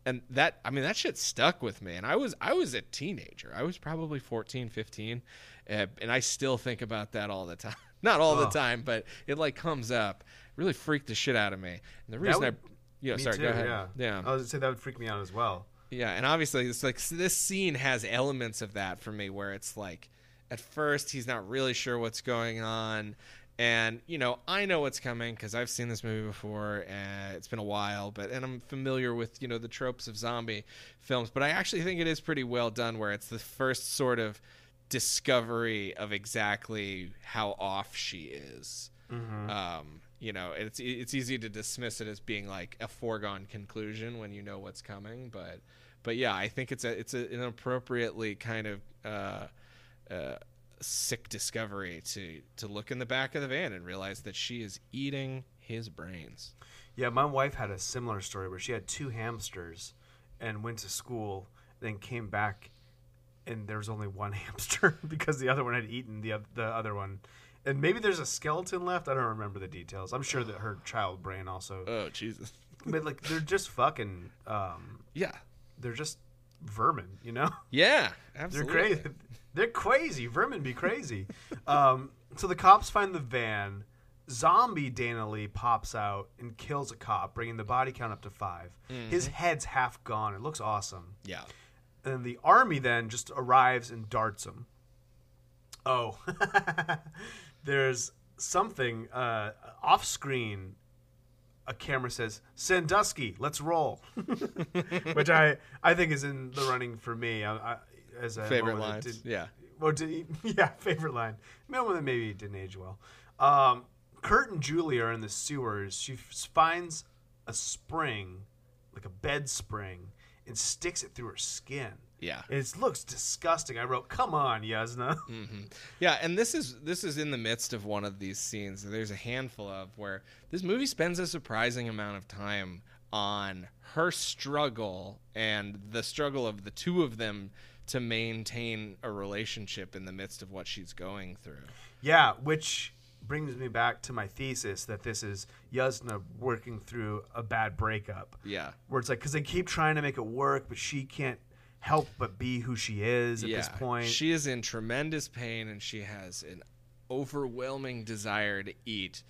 And that I mean that shit stuck with me and I was I was a teenager. I was probably 14, 15 uh, and I still think about that all the time. Not all the
Oh.
time, but it like comes up. really freaked the shit out of me. And the reason
would-
I you know, sorry,
too,
go ahead.
Yeah.
yeah.
I was gonna say that would freak me out as well.
Yeah, and obviously it's like this scene has elements of that for me where it's like at first he's not really sure what's going on and you know I know what's coming cuz I've seen this movie before and it's been a while but and I'm familiar with you know the tropes of zombie films but I actually think it is pretty well done where it's the first sort of discovery of exactly how off she is. Um, you know, it's it's easy to dismiss it as being like a foregone conclusion when you know what's coming, but but yeah, I think it's a it's a, an appropriately kind of uh, uh, sick discovery to to look in the back of the van and realize that she is eating his brains.
Yeah, my wife had a similar story where she had two hamsters and went to school, then came back, and there was only one hamster because the other one had eaten the the other one. And maybe there's a skeleton left. I don't remember the details. I'm sure that her child brain also.
Oh Jesus!
But like, they're just fucking. Um,
Yeah,
they're just vermin, you know.
yeah,
They're crazy. They're crazy. Vermin be crazy. um, so the cops find the van. Zombie Dana Lee pops out and kills a cop, bringing the body count up to 5 His head's half gone. It looks awesome.
Yeah,
then the army then just arrives and darts him. Oh, there's something uh, off screen. A camera says Sandusky, let's roll, which I I think is in the running for me I, I, as a
favorite
line.
Yeah,
or did, yeah, favorite line. Moment that maybe didn't age well. Um, Kurt and Julie are in the sewers. She f- finds a spring, like a bed spring, and sticks it through her skin.
yeah.
It looks disgusting. I wrote, "Come on, Yuzna." Mm-hmm.
Yeah, and this is this is in the midst of one of these scenes. There's a handful of where this movie spends a surprising amount of time on her struggle and the struggle of the two of them to maintain a relationship in the midst of what she's going through.
yeah, which brings me back to my thesis that this is Yuzna working through a bad breakup.
Yeah.
where it's like because they keep trying to make it work, but she can't help but be who she is at
yeah.
this point.
She is in tremendous pain and she has an overwhelming desire to eat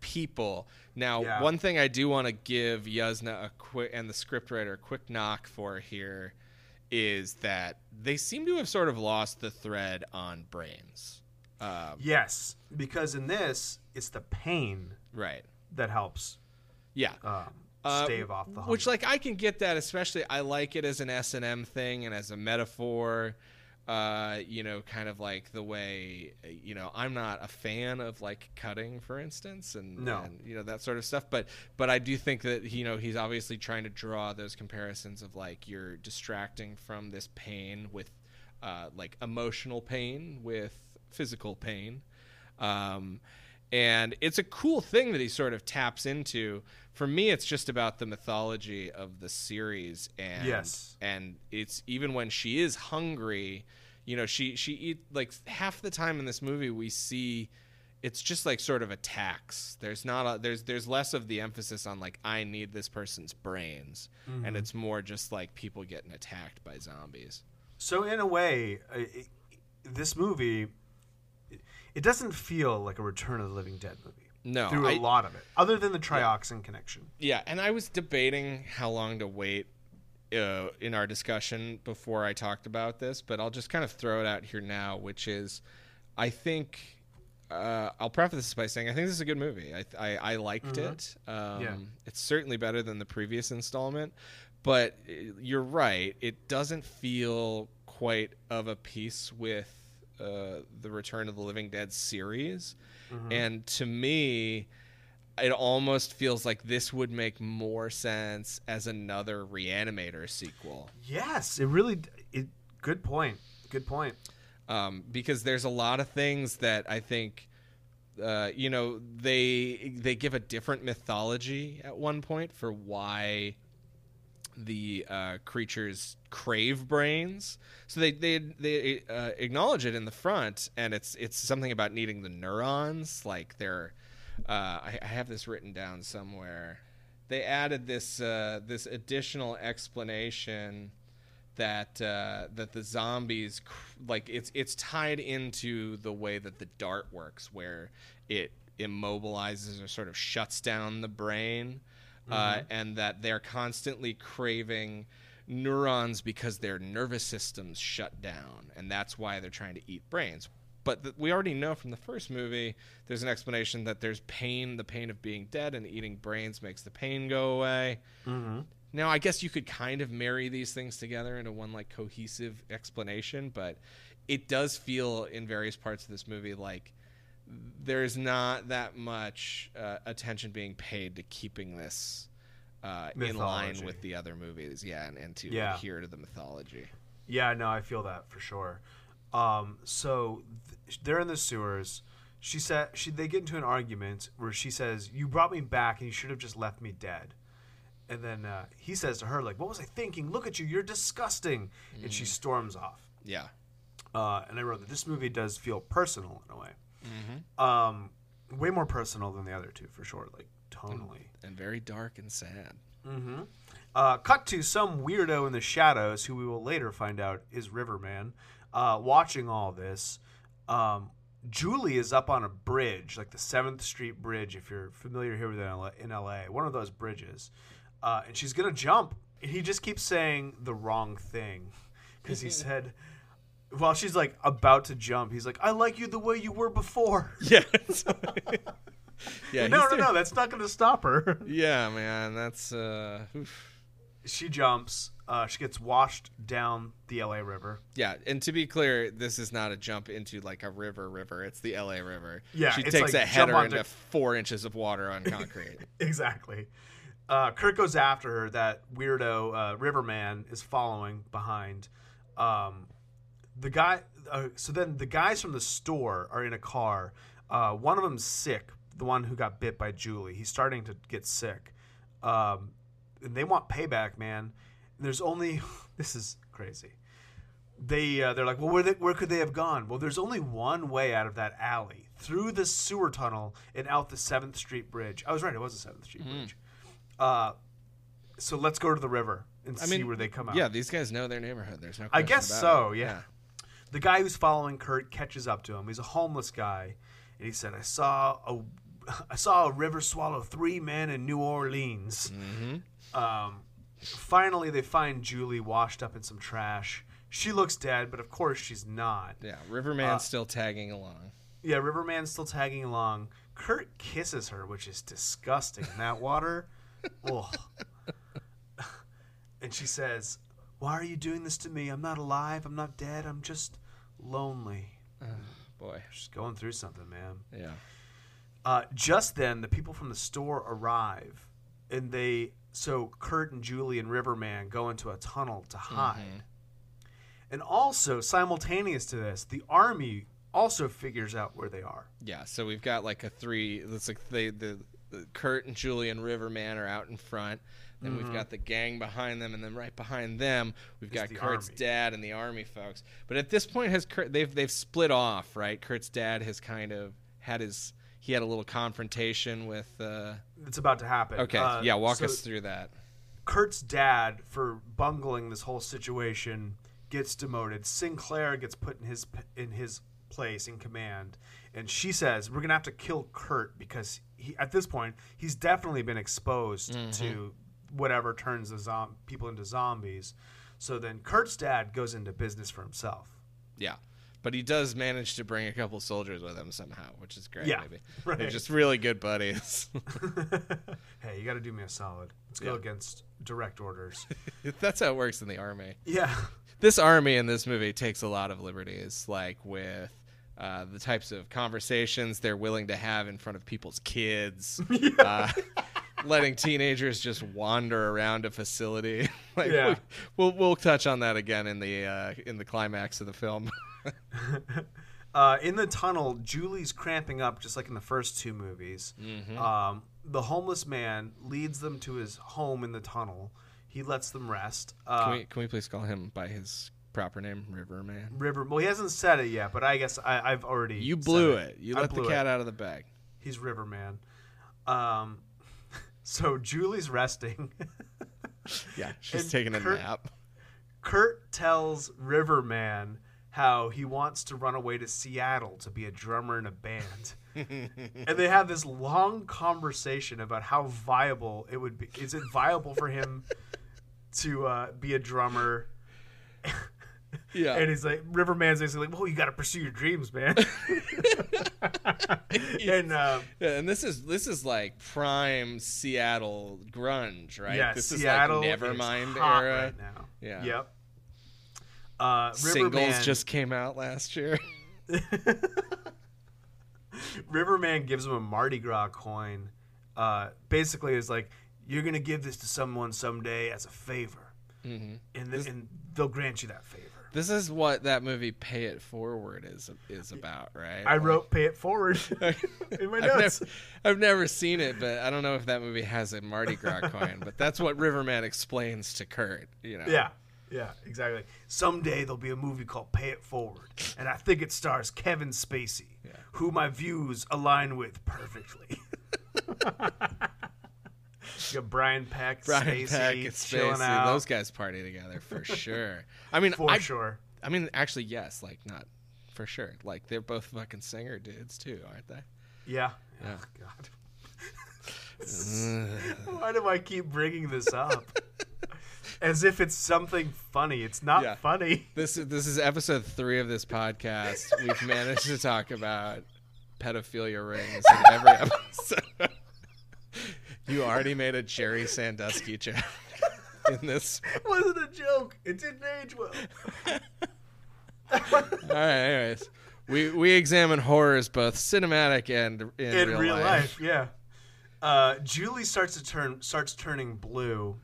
people. Now,
Yeah.
one thing I do want to give Yuzna a quick and the scriptwriter a quick knock for here is that they seem to have sort of lost the thread on brains. Um,
yes, because in this, it's the pain
right.
that helps.
Yeah.
Um,
Uh,
stave off the
which like i can get that especially i like it as an s&m thing and as a metaphor uh, you know kind of like the way you know i'm not a fan of like cutting for instance and,
No.
and you know that sort of stuff but but i do think that you know he's obviously trying to draw those comparisons of like you're distracting from this pain with uh, like emotional pain with physical pain um, and it's a cool thing that he sort of taps into. For me, it's just about the mythology of the series, and
Yes.
and it's even when she is hungry, you know, she she eat like half the time in this movie we see. It's just like sort of attacks. There's not a, there's there's less of the emphasis on like I need this person's brains, and it's more just like people getting attacked by zombies.
So in a way, uh, this movie, it, doesn't feel like a Return of the Living Dead movie.
No,
through a lot of it, other than the trioxin connection.
Yeah, and I was debating how long to wait uh, in our discussion before I talked about this, but I'll just kind of throw it out here now, which is, I think. Uh, I'll preface this by saying I think this is a good movie. I I, I liked it. Um,
Yeah.
It's certainly better than the previous installment, but uh, you're right. It doesn't feel quite of a piece with uh, the Return of the Living Dead series, and to me, it almost feels like this would make more sense as another Reanimator sequel.
Yes, it really. It good point. Good point.
um, because there's a lot of things that I think, uh, you know, they they give a different mythology at one point for why the uh, creatures crave brains. So they they they uh, acknowledge it in the front, and it's it's something about needing the neurons. Like they're, uh, I, I have this written down somewhere. They added this uh, this additional explanation that uh, that the zombies cr- like it's it's tied into the way that the dart works, where it immobilizes or sort of shuts down the brain, uh, and that they're constantly craving neurons because their nervous systems shut down, and that's why they're trying to eat brains. But th- we already know from the first movie, there's an explanation that there's pain, the pain of being dead, and eating brains makes the pain go away. Now, I guess you could kind of marry these things together into one like cohesive explanation, but it does feel in various parts of this movie like there's not that much uh, attention being paid to keeping this uh, in line with the other movies, yeah, and, and to
Yeah.
adhere to the mythology.
Yeah, no, I feel that for sure. Um, so th- they're in the sewers. She said she they get into an argument where she says, "You brought me back, and you should have just left me dead." And then uh, he says to her, "Like, what was I thinking? Look at you, you're disgusting." And she storms off.
Yeah,
Uh, and I wrote that this movie does feel personal in a way, um, way more personal than the other two for sure, like tonally.
and very dark and sad. Mm-hmm.
Uh, cut to some weirdo in the shadows, who we will later find out is Riverman, uh, watching all this. Um, Julie is up on a bridge, like the Seventh Street Bridge, if you're familiar here with LA, in LA, one of those bridges, uh, and she's gonna jump. And he just keeps saying the wrong thing because he said. While she's like about to jump, he's like, "I like you the way you were before."
Yeah, yeah,
no, no, no, that's not going to stop her.
Yeah, man, that's uh, oof.
she jumps. Uh, she gets washed down the LA River.
Yeah, and to be clear, this is not a jump into like a river river. It's the LA River.
Yeah,
she takes
like
a header
onto-
into four inches of water on concrete.
exactly. Uh, Kurt goes after her. That weirdo uh, Riverman is following behind. Um, the guy. Uh, so then the guys from the store are in a car. Uh, one of them's sick. The one who got bit by Julie. He's starting to get sick. Um, and they want payback, man. And there's only. This is crazy. They uh, they're like, well, where they, where could they have gone? Well, there's only one way out of that alley through the sewer tunnel and out the Seventh Street Bridge. I was right; it was the Seventh Street Bridge. Uh, so let's go to the river and
I
see
mean,
where they come out.
Yeah, these guys know their neighborhood. There's no.
I guess so.
it.
Yeah. The guy who's following Kurt catches up to him. He's a homeless guy, and he said, "I saw a, I saw a river swallow three men in New Orleans."
Mm-hmm.
Um, finally, they find Julie washed up in some trash. She looks dead, but of course she's not.
Yeah, Riverman's
Uh,
still tagging along.
Yeah, Riverman's still tagging along. Kurt kisses her, which is disgusting in that water. Ugh. and she says, "Why are you doing this to me? I'm not alive. I'm not dead. I'm just lonely.
Boy.
Just going through something, man."
Yeah.
Uh, just then, the people from the store arrive, and they so Kurt and Julie and Riverman go into a tunnel to hide. And also, simultaneous to this, the army also figures out where they are.
Yeah, so we've got like a three. It's like they the, the Kurt and Julie and Riverman are out in front. Then we've got the gang behind them, and then right behind them we've got
the
Kurt's
army.
dad and the army folks. But at this point, has Kurt they've they've split off, right? Kurt's dad has kind of had his he had a little confrontation with. Uh,
It's about to happen.
okay,
Uh,
yeah, walk
so
us through that.
Kurt's dad, for bungling this whole situation, gets demoted. Sinclair gets put in his in his place in command, and she says, "We're gonna have to kill Kurt because he, at this point he's definitely been exposed to whatever turns the zom- people into zombies." So then Kurt's dad goes into business for himself.
Yeah. But he does manage to bring a couple soldiers with him somehow, which is great.
Yeah,
maybe.
right.
They're just really good buddies.
hey, you got to do me a solid. Let's go
Yeah.
against direct orders.
That's how it works in the army.
yeah.
this army in this movie takes a lot of liberties, like with uh, the types of conversations they're willing to have in front of people's kids, uh, letting teenagers just wander around a facility. like,
Yeah.
we'll we'll touch on that again in the uh, in the climax of the film.
Uh, in the tunnel, Julie's cramping up just like in the first two movies.
Mm-hmm.
Um, the homeless man leads them to his home in the tunnel. He lets them rest. Uh,
can we can we please call him by his proper name, Riverman?
River. Well, he hasn't said it yet, but I guess I, I've already.
You blew it. You
I
let the cat
it.
out of the bag.
He's Riverman. Um, so Julie's resting.
Yeah, she's
And
taking a
Kurt-
nap.
Kurt tells Riverman how he wants to run away to Seattle to be a drummer in a band. and they have this long conversation about how viable it would be. Is it viable for him to uh, be a drummer?
Yeah.
And he's like, Riverman's basically like, well, you got to pursue your dreams, man. and uh,
Yeah, and this is this is like prime Seattle grunge, right?
yeah,
this
Seattle
is like
is
Nevermind era.
right now.
Yeah.
Yep. Uh,
Singles
Riverman-
just came out last year.
Riverman gives him a Mardi Gras coin. Uh, basically, it's like you're gonna give this to someone someday as a favor, and, th- and they'll grant you that favor.
This is what that movie "Pay It Forward" is is about, right?
I
Like,
wrote "Pay It Forward" in my
I've
notes.
never, I've never seen it, but I don't know if that movie has a Mardi Gras coin. But that's what Riverman explains to Kurt. You know.
Yeah, yeah, exactly. Someday there'll be a movie called "Pay It Forward," and I think it stars Kevin Spacey, who my views align with perfectly. you got Brian Peck,
Brian
Spacey,
Peck and
chilling
Spacey,
out
those guys party together for sure. I mean,
for
I,
sure.
I mean, actually, yes, like not for sure. Like they're both fucking singer dudes too, aren't they?
Yeah.
Yeah.
Oh, God. Why do I keep bringing this up? As if it's something funny. It's not
Yeah.
funny.
This is this is episode three of this podcast. We've managed to talk about pedophilia rings in every episode. You already made a Jerry Sandusky joke in this.
It wasn't a joke. It didn't age well.
All right, anyways, we we examine horrors both cinematic and in,
In
real,
real,
life.
life. yeah. Uh, Julie starts to turn starts turning blue,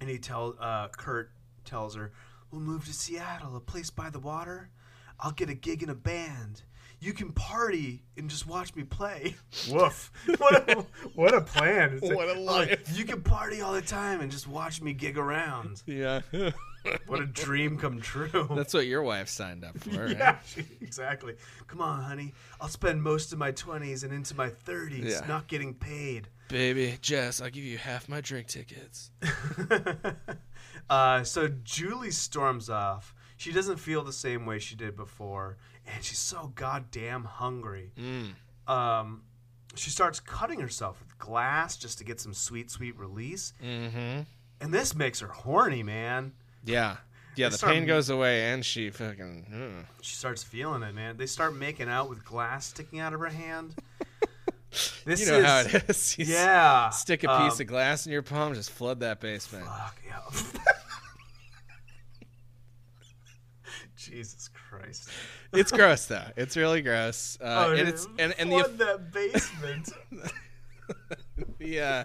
and he tell uh, Kurt tells her, "We'll move to Seattle, a place by the water. I'll get a gig in a band. You can party and just watch me play." Woof! What a what a plan! It's
What a life.
you can party all the time and just watch me gig around.
Yeah,
What a dream come true.
that's what your wife signed up for, right?
Yeah, exactly. Come on, honey. I'll spend most of my 20s and into my 30s
Yeah.
not getting paid.
Baby, Jess, I'll give you half my drink tickets.
Uh, so Julie storms off. She doesn't feel the same way she did before, and she's so goddamn hungry.
Mm.
Um, she starts cutting herself with glass just to get some sweet, sweet release.
Mm-hmm.
And this makes her horny, man.
Yeah. Yeah,
They
the
start-
pain goes away and she fucking. mm.
She starts feeling it, man. They start making out with glass sticking out of her hand. This
you know
is
how it is. You
yeah.
Stick a
um,
piece of glass in your palm, just flood that basement.
Fuck yeah. Jesus Christ.
It's gross though. It's really gross. Uh,
Oh,
and it's and, and the
that basement.
the uh,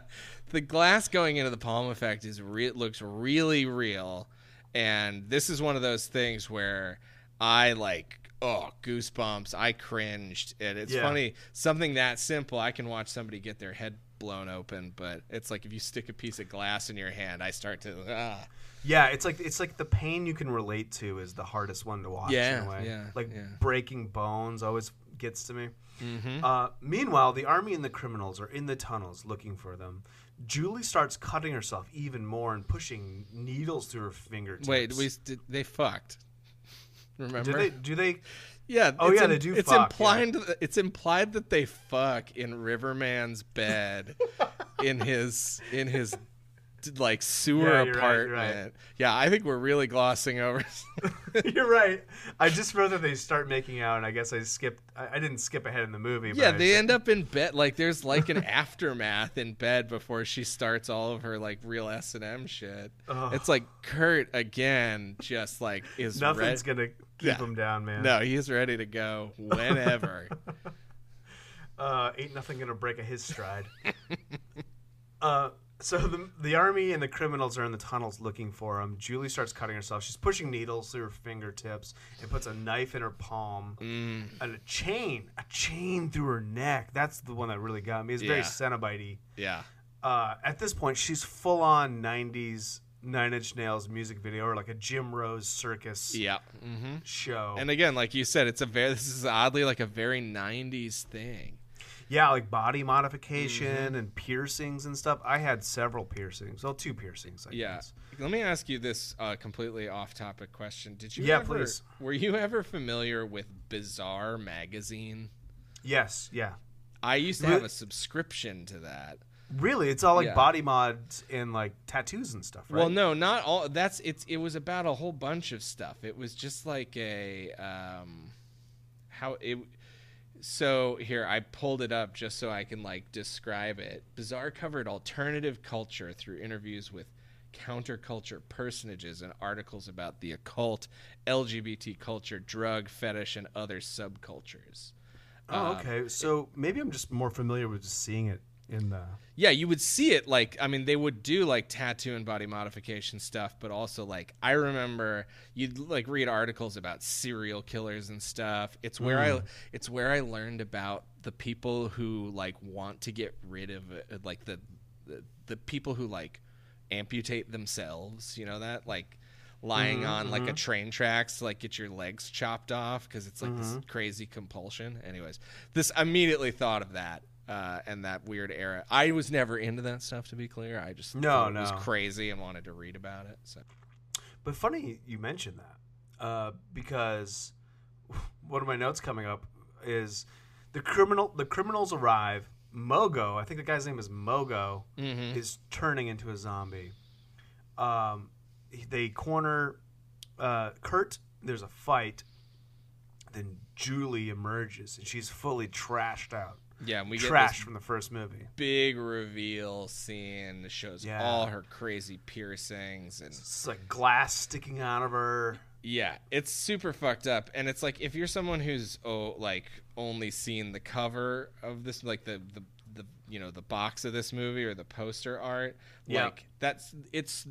the glass going into the palm effect is re- looks really real, and this is one of those things where I like oh goosebumps. I cringed, and it's
Yeah.
funny something that simple. I can watch somebody get their head blown open, but it's like if you stick a piece of glass in your hand, I start to ah.
Yeah, it's like it's like the pain you can relate to is the hardest one to watch. in
Yeah,
a way.
yeah,
Like
yeah.
breaking bones always gets to me.
Mm-hmm.
Uh, meanwhile, the army and the criminals are in the tunnels looking for them. Julie starts cutting herself even more and pushing needles through her fingertips.
Wait, we did, they fucked. Remember?
do they? Do they?
Yeah.
Oh, yeah, they do
It's
fuck,
implied. It's implied that they fuck in Riverman's bed, in his in his like sewer
Yeah, you're right,
apartment.
right.
Yeah, I think we're really glossing over.
You're right. I just wrote that they start making out, and I guess I skipped. I, didn't skip ahead in the movie.
yeah, they end up in bed. Like there's like an aftermath in bed before she starts all of her like real S and M shit.
Ugh.
It's like Kurt again, just like is
Nothing's
red-
gonna keep
Yeah.
him down, man.
No, he's ready to go whenever.
Uh, ain't nothing gonna break a his stride. uh, so the the army and the criminals are in the tunnels looking for him. Julie starts cutting herself. She's pushing needles through her fingertips and puts a knife in her palm
Mm.
and a chain, a chain through her neck. That's the one that really got me. It's very
Yeah.
Cenobite.
Yeah.
Uh, at this point, she's full on '90s Nine Inch Nails music video or like a Jim Rose circus
Yeah. hmm
show.
And again, like you said, it's a very this is oddly like a very '90s thing.
Yeah, like body modification
Mm-hmm.
and piercings and stuff. I had several piercings. Well, two piercings, I
Yeah.
guess.
Let me ask you this uh, completely off-topic question. Did you?
Yeah,
ever,
please.
Were you ever familiar with Bizarre magazine?
Yes, yeah.
I used to have a subscription to that.
Really, it's all like
Yeah.
body mods and like tattoos and stuff, right?
Well, no, not all. That's it's. It was about a whole bunch of stuff. It was just like a um, how it. So here I pulled it up just so I can like describe it. Bizarre covered alternative culture through interviews with counterculture personages and articles about the occult, LGBT culture, drug fetish, and other subcultures.
Oh,
um,
okay. So maybe I'm just more familiar with just seeing it in the.
Yeah, you would see it like I mean they would do like tattoo and body modification stuff, but also like I remember you'd like read articles about serial killers and stuff. It's where I mm. it's where I learned about the people who like want to get rid of it, like the, the the people who like amputate themselves, you know that like lying mm-hmm, on like a mm-hmm. train tracks to like get your legs chopped off because it's like this mm-hmm. crazy compulsion. Anyways, this immediately thought of that uh, and that weird era. I was never into that stuff, to be clear. I just
No,
thought it was
no.
crazy and wanted to read about it. So
But funny you mentioned that uh, because one of my notes coming up is the criminal. The criminals arrive. Mogo, I think the guy's name is Mogo,
Mm-hmm.
is turning into a zombie. Um, they corner uh, Kurt. There's a fight. Then Julie emerges and she's fully trashed out.
Yeah, and we get this
from the first movie.
big reveal scene that shows
Yeah.
all her crazy piercings and
It's like glass sticking out of her.
Yeah, it's super fucked up, and it's like if you're someone who's oh like only seen the cover of this, like the the the you know the box of this movie or the poster art,
Yeah.
like that's it's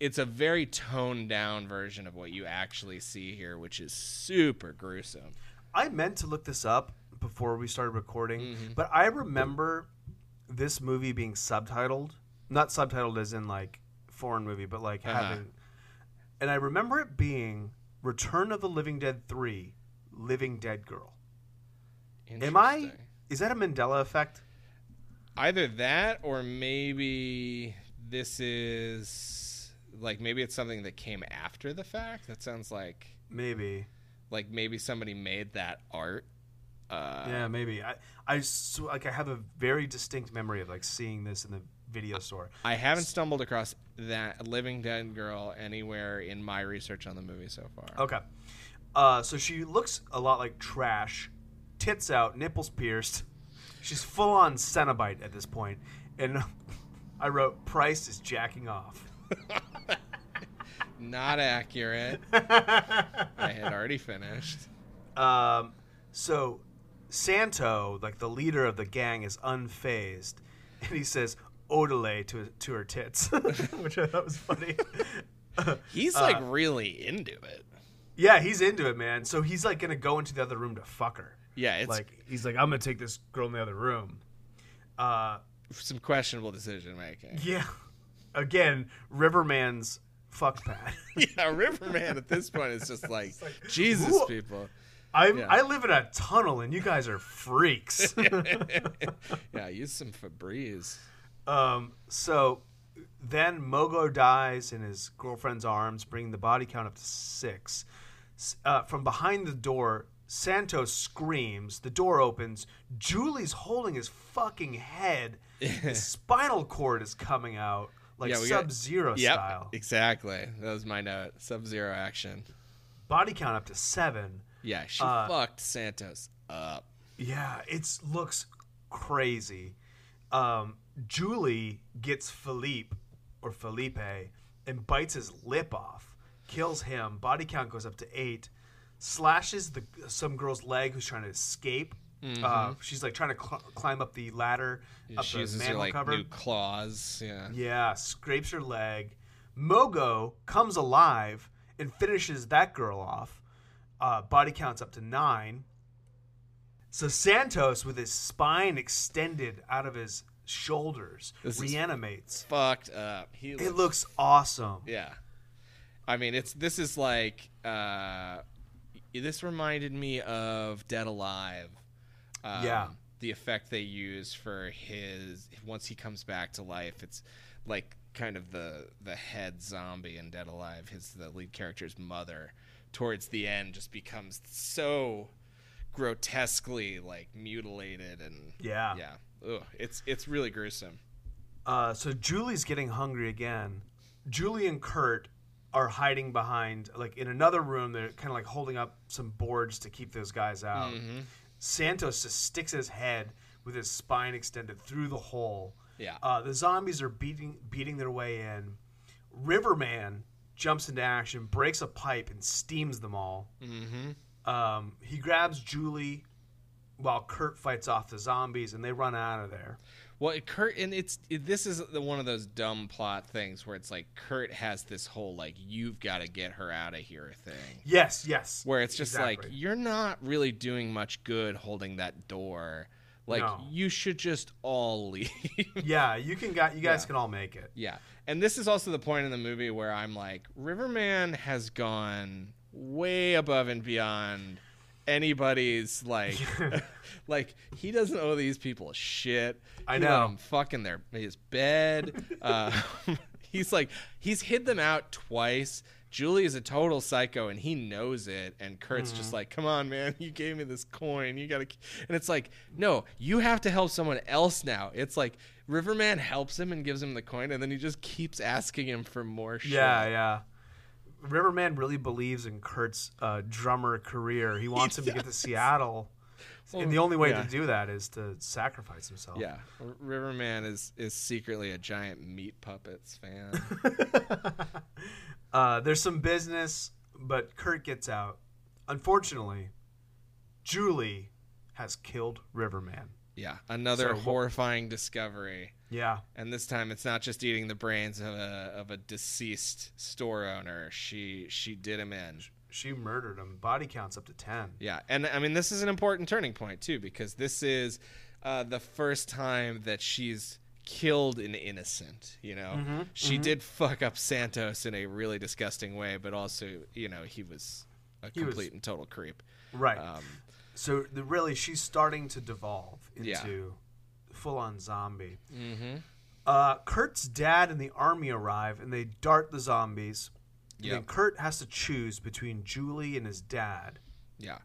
it's a very toned down version of what you actually see here, which is super gruesome.
I meant to look this up before we started recording,
Mm-hmm.
but I remember this movie being subtitled, not subtitled as in like foreign movie, but like
Uh-huh.
having, and I remember it being Return of the Living Dead Three, Living Dead Girl. Am I? Is that a Mandela effect?
either that or maybe this is like maybe it's something that came after the fact. That sounds like
Maybe.
like maybe somebody made that art. Uh,
yeah, maybe. I, I s- like I have a very distinct memory of like seeing this in the video store.
I haven't stumbled across that Living Dead girl anywhere in my research on the movie so far.
Okay. Uh, so she looks a lot like trash, tits out, nipples pierced. she's full on Cenobite at this point, and I wrote Price is jacking off.
Not accurate. I had already finished.
Um, so Santo, like the leader of the gang, is unfazed, and he says "odele" to to her tits, which I thought was funny.
He's like really into it.
yeah, he's into it, man. So he's like gonna go into the other room to fuck her.
Yeah, it's
like he's like, I'm gonna take this girl in the other room. Uh,
some questionable decision making.
yeah. Again, Riverman's fuck pad.
yeah, Riverman at this point is just like, Jesus,
who-
people.
I
Yeah.
I live in a tunnel, and you guys are freaks.
Yeah, use some Febreze.
Um, so then Mogo dies in his girlfriend's arms, bringing the body count up to six. Uh, from behind the door, Santos screams. The door opens. Julie's holding his fucking head. his spinal cord is coming out like
Yeah,
Sub Zero
Yep,
style.
exactly. That was my note. Sub Zero action.
Body count up to seven.
Yeah, she
Uh,
fucked Santos up.
Yeah, it looks crazy. Um, Julie gets Philippe or Felipe and bites his lip off, kills him. Body count goes up to eight. Slashes the some girl's leg who's trying to escape. Uh, she's like trying to cl- climb up the ladder up
She
the
uses her like
cover.
new claws. Yeah.
Yeah, scrapes her leg. Mogo comes alive and finishes that girl off. Uh, body counts up to nine. So Santos, with his spine extended out of his shoulders,
This
reanimates.
Fucked up. He
It looks awesome.
Yeah. I mean, it's this is like uh, this reminded me of Dead Alive. Um,
Yeah.
The effect they use for his once he comes back to life, it's like kind of the the head zombie in Dead Alive. His the lead character's mother towards the end just becomes so grotesquely like mutilated and
Yeah.
yeah. Ugh, it's it's really gruesome.
Uh, so Julie's getting hungry again. Julie and Kurt are hiding behind, like in another room. They're kind of like holding up some boards to keep those guys out.
Mm-hmm.
Santos just sticks his head with his spine extended through the hole.
Yeah.
Uh, the zombies are beating beating their way in. Riverman jumps into action, breaks a pipe, and steams them all.
Mm-hmm.
Um, he grabs Julie while Kurt fights off the zombies, and they run out of there.
Well, Kurt, and it's it, this is the, one of those dumb plot things where it's like Kurt has this whole like you've got to get her out of here thing,
Yes, yes.
where it's just like you're not really doing much good holding that door. Like
No.
you should just all leave.
yeah, you can got you guys
Yeah.
can all make it.
yeah, and this is also the point in the movie where I'm like, Riverman has gone way above and beyond anybody's like like he doesn't owe these people shit
I
He
know.
'em fuck in their his bed uh, he's like he's hid them out twice Julie is a total psycho and he knows it and Kurt's just
Mm-hmm.
like come on man you gave me this coin you gotta and it's like no you have to help someone else now it's like Riverman helps him and gives him the coin and then he just keeps asking him for more shit
Yeah, yeah. Riverman really believes in Kurt's uh, drummer career. He wants him to get to Seattle, and the only way
yeah.
to do that is to sacrifice himself.
Yeah, Riverman is is secretly a giant meat puppets fan.
Uh, there's some business, but Kurt gets out. Unfortunately, Julie has killed Riverman.
yeah, another
So
horrifying discovery,
Yeah,
and this time it's not just eating the brains of a of a deceased store owner. She she did him in.
she murdered him. Body counts up to ten.
Yeah, and I mean this is an important turning point too because this is uh, the first time that she's killed an innocent. You know,
Mm-hmm,
she did fuck up Santos in a really disgusting way, but also you know he was a
He was-
complete and total creep.
Right.
Um,
so the, really, she's starting to devolve into
Yeah.
full-on zombie.
mhm.
Uh, Kurt's dad and the army arrive, and they dart the zombies. And then Kurt has to choose between Julie and his dad.
Yeah.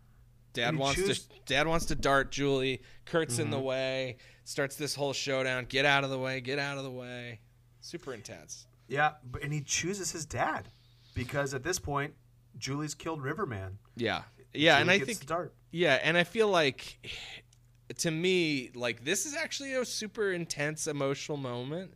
Dad wants
choose-
to Dad wants to dart Julie. Kurt's in
Mm-hmm.
the way. Starts this whole showdown. Get out of the way. Get out of the way. Super intense.
Yeah, but, and he chooses his dad because at this point, Julie's killed Riverman.
Yeah. Yeah, and I think yeah, and I feel like to me, like this is actually a super intense emotional moment.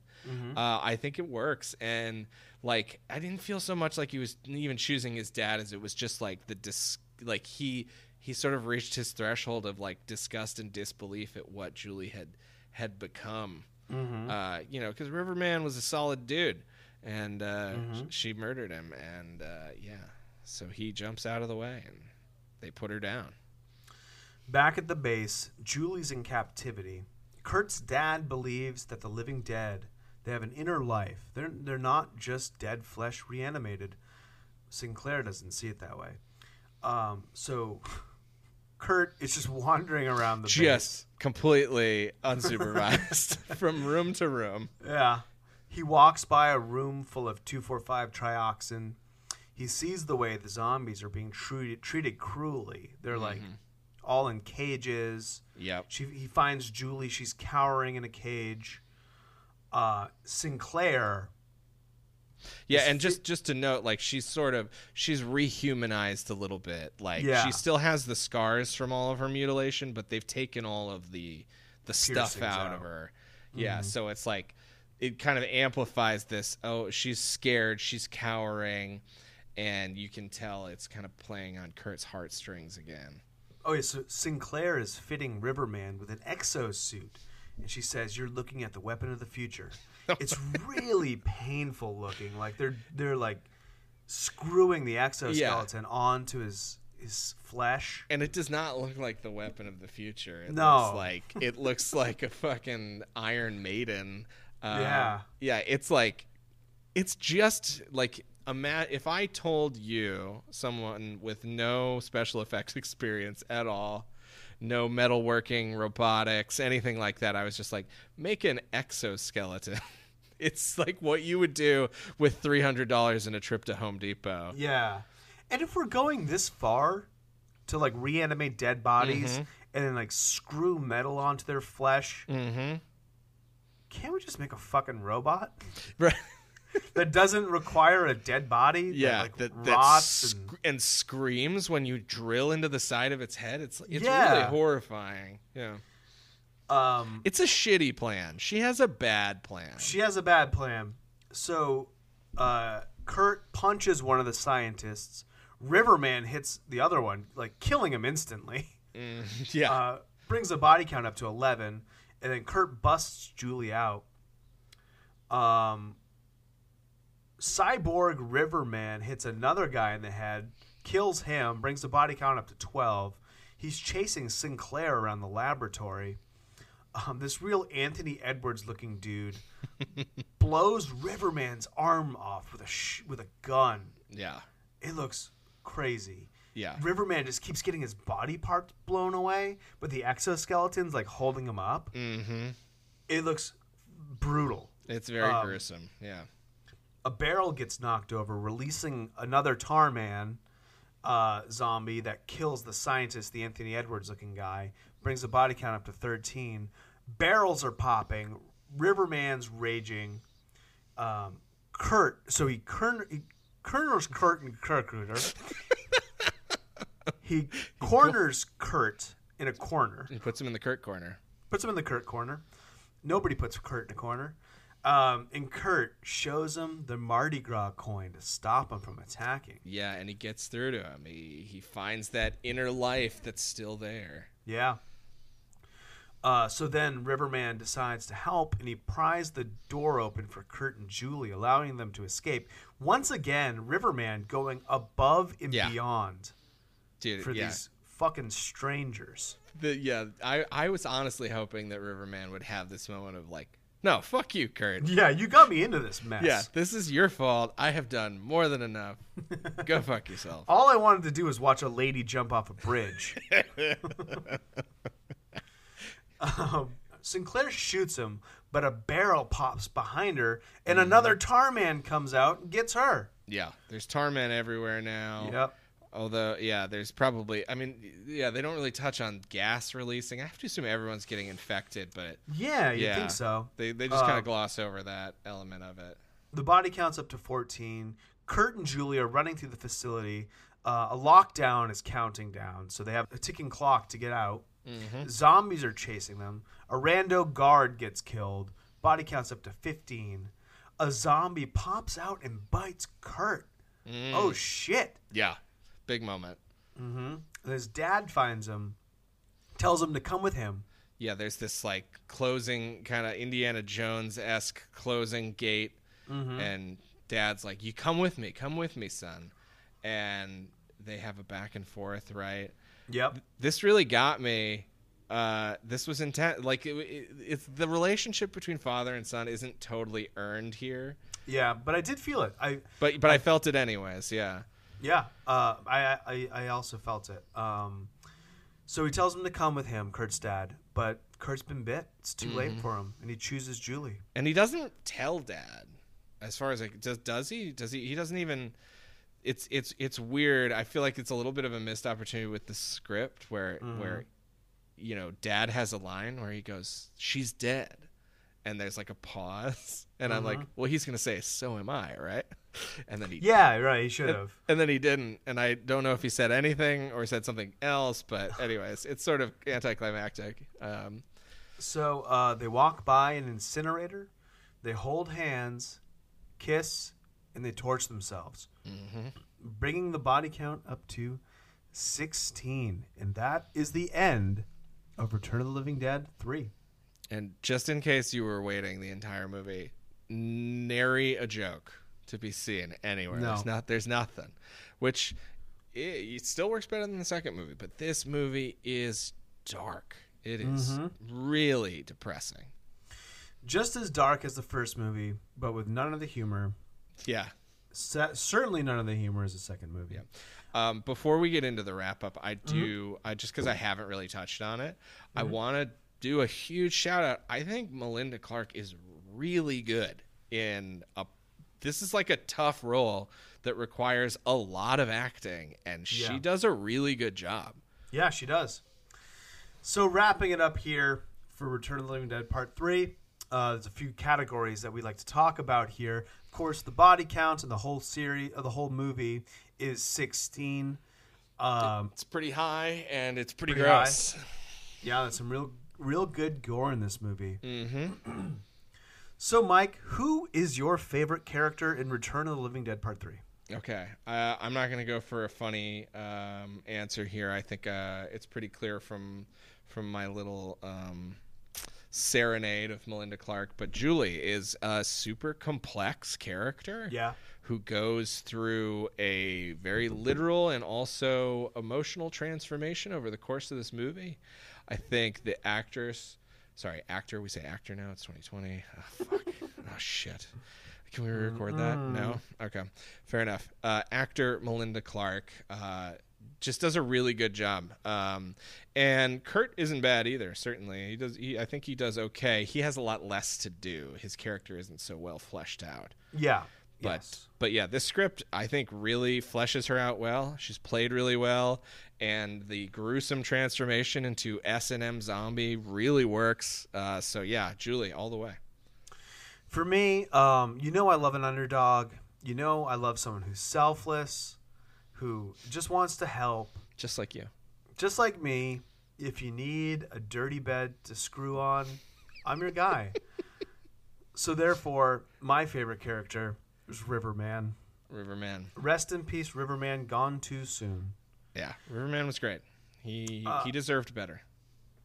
Uh, I think it works, and like I didn't feel so much like he was even choosing his dad as it was just like the dis like he he sort of reached his threshold of like disgust and disbelief at what Julie had had become. Uh, you know, because Riverman was a solid dude, and uh, sh- she murdered him, and uh, yeah, so he jumps out of the way, and they put her down.
Back at the base, Julie's in captivity. Kurt's dad believes that the living dead, they have an inner life. They're they're not just dead flesh reanimated. Sinclair doesn't see it that way. Um, so Kurt is just wandering around the base.
just completely unsupervised from room to room.
Yeah. He walks by a room full of 245 trioxin. He sees the way the zombies are being treated, treated cruelly. They're like all in cages.
Yep.
She, he finds Julie. She's cowering in a cage. Uh, Sinclair.
Yeah, and just just to note, like she's sort of she's rehumanized a little bit. Like
Yeah.
she still has the scars from all of her mutilation, but they've taken all of the the stuff out,
out.
of her. Mm-hmm. Yeah, so it's like it kind of amplifies this. Oh, she's scared, she's cowering, and you can tell it's kind of playing on Kurt's heartstrings again.
Oh, yeah. So Sinclair is fitting Riverman with an exosuit. And she says, You're looking at the weapon of the future. It's really painful looking. Like they're they're like screwing the exoskeleton onto his his flesh.
And it does not look like the weapon of the future. It
No.
looks like it looks like a fucking Iron Maiden. Um,
Yeah.
yeah. It's like, it's just like a ima- if I told you someone with no special effects experience at all, no metalworking, robotics, anything like that, I was just like, make an exoskeleton. it's like what you would do with three hundred dollars in a trip to Home Depot.
Yeah. And if we're going this far to like reanimate dead bodies and then like screw metal onto their flesh,
Mm-hmm.
can't we just make a fucking robot
Right.
That doesn't require a dead body?
Yeah,
that, like
that, that sc-
and
and... screams when you drill into the side of its head. It's it's
Yeah.
really horrifying. Yeah,
um
it's a shitty plan. She has a bad plan.
She has a bad plan. So, uh, Kurt punches one of the scientists. Riverman hits the other one, like killing him instantly.
yeah,
Uh, brings the body count up to 11, and then Kurt busts Julie out. Um, Cyborg Riverman hits another guy in the head, kills him, brings the body count up to 12. He's chasing Sinclair around the laboratory. Um, this real Anthony Edwards looking dude blows Riverman's arm off with a sh- with a gun.
yeah,
It looks crazy.
yeah.
Riverman just keeps getting his body parts blown away, but the exoskeleton's like holding him up.
Mm-hmm.
It looks brutal.
It's very
Um,
gruesome. Yeah,
A barrel gets knocked over, releasing another Tarman uh, zombie that kills the scientist, the Anthony Edwards looking guy, brings the body count up to 13. Barrels are popping. Riverman's raging. Um, Kurt, so he, kern, he corners Kurt and Kirkruder. he corners Kurt in a corner.
he puts him in the Kurt corner.
puts him in the Kurt corner. Nobody puts Kurt in a corner. Um, and Kurt shows him the Mardi Gras coin to stop him from attacking.
Yeah, and he gets through to him. He he finds that inner life that's still there.
Yeah. Uh, so then Riverman decides to help, and he pries the door open for Kurt and Julie, allowing them to escape. Once again, Riverman going above and
Yeah.
beyond
Dude,
for
yeah.
these fucking strangers.
The, yeah, I, I was honestly hoping that Riverman would have this moment of like, no, fuck you, Kurt.
Yeah, you got me into this mess.
Yeah, this is your fault. I have done more than enough. Go fuck yourself.
All I wanted to do was watch a lady jump off a bridge. um, Sinclair shoots him, but a barrel pops behind her, and
Mm-hmm.
another Tarman comes out and gets her.
Yeah, there's tar Tarman everywhere now.
Yep.
Although, yeah, there's probably. I mean, yeah, they don't really touch on gas releasing. I have to assume everyone's getting infected, but
Yeah, you
yeah,
think so.
They they just kind
Uh,
of gloss over that element of it.
The body count's up to 14. Kurt and Julie are running through the facility. Uh, a lockdown is counting down, so they have a ticking clock to get out. Zombies are chasing them. A rando guard gets killed. Body counts up to 15. A zombie pops out and bites Kurt. Oh, shit.
Yeah, big moment.
And his dad finds him, tells him to come with him.
Yeah, there's this like closing kind of Indiana Jones esque closing gate, and Dad's like, "You come with me, come with me, son," and they have a back and forth, right?
Yep.
This really got me. Uh, this was intense. Like it, it, it's the relationship between father and son isn't totally earned here,
Yeah, but I did feel it. I
but but I felt it anyways. Yeah.
Yeah, uh, I, I I also felt it. Um, so he tells him to come with him, Kurt's dad, but Kurt's been bit. It's too late for him, and he chooses Julie.
and he doesn't tell dad as far as like does does he? Does he he doesn't even it's it's it's weird. I feel like it's a little bit of a missed opportunity with the script where where you know dad has a line where he goes she's dead. And there's like a pause. And i'm like well he's gonna say so am i right and then he
Yeah, right. He should have.
and then he didn't and i don't know if he said anything or said something else but anyways it's sort of anticlimactic um
So uh, they walk by an incinerator. They hold hands, kiss, and they torch themselves, bringing the body count up to sixteen. And that is the end of Return of the Living Dead three.
And just in case you were waiting the entire movie, nary a joke to be seen anywhere.
No.
There's not. There's nothing. Which it, it still works better than the second movie, but this movie is dark. It is
Mm-hmm.
really depressing.
Just as dark as the first movie, but with none of the humor.
Yeah.
Se- certainly none of the humor as the second movie.
Um, before we get into the wrap up, I do I just because I haven't really touched on it, I want to do a huge shout out. I think Melinda Clarke is really good in a. This is like a tough role that requires a lot of acting, and she
Yeah.
does a really good job.
Yeah, she does. So wrapping it up here for Return of the Living Dead Part Three, uh, there's a few categories that we like to talk about here. Of course, the body count and the whole series, of the whole movie, is 16. Um,
It's pretty high and it's pretty,
Pretty high.
gross.
yeah, there's some real, real good gore in this movie. Mm-hmm. so, Mike, who is your favorite character in Return of the Living Dead Part Three?
Okay, uh, I'm not going to go for a funny um, answer here. I think uh, it's pretty clear from from my little um, serenade of Melinda Clarke. But Julie is a super complex character.
Yeah.
Who goes through a very literal and also emotional transformation over the course of this movie. I think the actress, sorry, actor, we say actor now, it's 2020. Oh, fuck. oh, shit. Can we record that? No? Okay. Fair enough. Uh, actor Melinda Clarke uh, just does a really good job. Um, and Kurt isn't bad either, certainly. He does he, I think he does okay. He has a lot less to do. His character isn't so well fleshed out.
Yeah.
But
yes.
but yeah, this script I think really fleshes her out well. She's played really well, and the gruesome transformation into S and M zombie really works. Uh, so yeah, Julie, all the way.
For me, um, you know, I love an underdog. You know, I love someone who's selfless, who just wants to help.
Just like you.
Just like me, if you need a dirty bed to screw on, I'm your guy. so, therefore, my favorite character is Riverman.
Riverman.
Rest in peace, Riverman, gone too soon.
Yeah, Riverman was great. He
Uh,
he deserved better.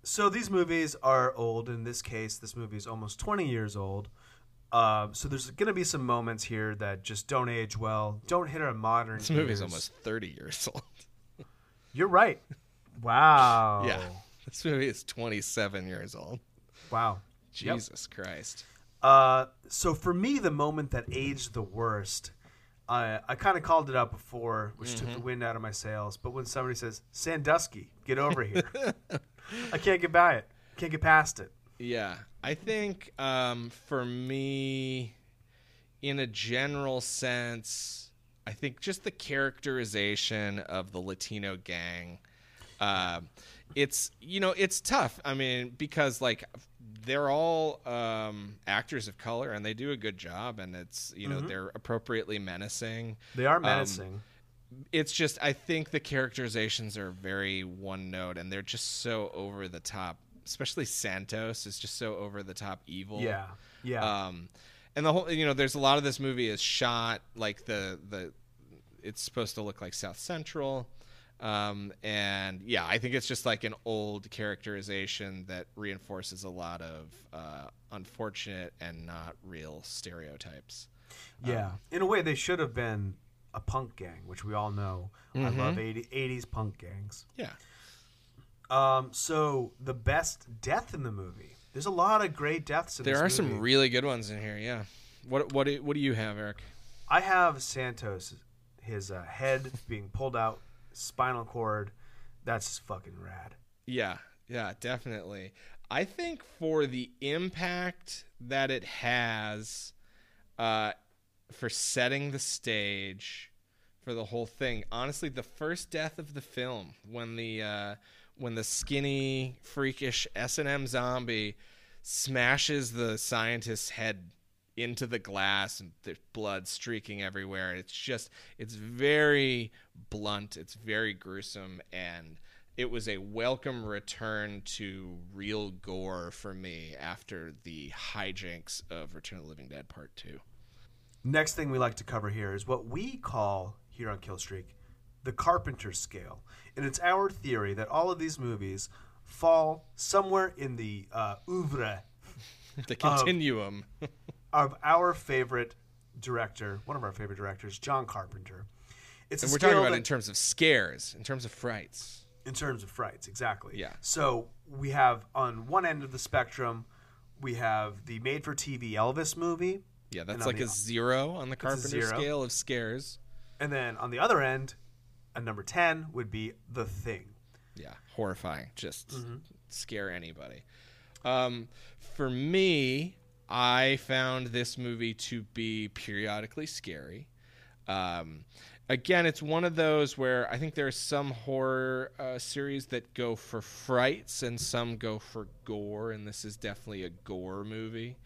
So, these movies are old. In this case, this movie is almost 20 years old. Uh, so there's going to be some moments here that just don't age well, don't hit our modern.
This movie's
ears.
almost thirty years old.
You're right. Wow.
Yeah, this movie is twenty-seven years old.
Wow. Yep.
Jesus Christ.
Uh, so for me, the moment that aged the worst, I I kind of called it out before, which took the wind out of my sails. But when somebody says Sandusky, get over here, I can't get by it. Can't get past it.
Yeah, I think um, for me, in a general sense, I think just the characterization of the Latino gang. Uh, it's you know it's tough. I mean because like they're all um, actors of color and they do a good job and it's you know they're appropriately menacing.
They are menacing.
it's just I think the characterizations are very one note and they're just so over the top. Especially Santos is just so over the top evil.
Yeah, yeah.
Um, and the whole you know there's a lot of this movie is shot like the the it's supposed to look like South Central. Um, and yeah, I think it's just like an old characterization that reinforces a lot of uh, unfortunate and not real stereotypes.
yeah. In a way, they should have been a punk gang, which we all know. I
Mm-hmm.
love 80, 80s punk gangs.
Yeah.
Um, so the best death in the movie. There's a lot of great deaths in
There
this
are
movie.
some really good ones in here. Yeah. What what do, what do you have, Eric?
I have Santos, his uh, head being pulled out, spinal cord. That's fucking rad.
Yeah, yeah, definitely. I think for the impact that it has uh, for setting the stage for the whole thing, honestly, the first death of the film when the uh, when the skinny, freakish S and M zombie smashes the scientist's head into the glass and there's blood streaking everywhere. It's just it's very blunt, it's very gruesome and it was a welcome return to real gore for me after the hijinks of Return of the Living Dead Part 2.
Next thing we like to cover here is what we call here on Killstreak the Carpenter scale. And it's our theory that all of these movies fall somewhere in the uh, oeuvre
The continuum.
of our favorite director, one of our favorite directors, John Carpenter. It's
and we're talking about
that-
in terms of scares, in terms of frights.
in terms of frights, exactly.
Yeah.
So we have on one end of the spectrum, we have the made-for-TV Elvis movie,
Yeah, that's like
the-
a zero on the Carpenter scale of scares.
and then on the other end, a number ten would be The Thing.
Yeah, horrifying. Just
Mm-hmm.
scare anybody. Um, for me, I found this movie to be periodically scary. Um, again, it's one of those where I think there are some horror uh, series that go for frights and some go for gore, and this is definitely a gore movie.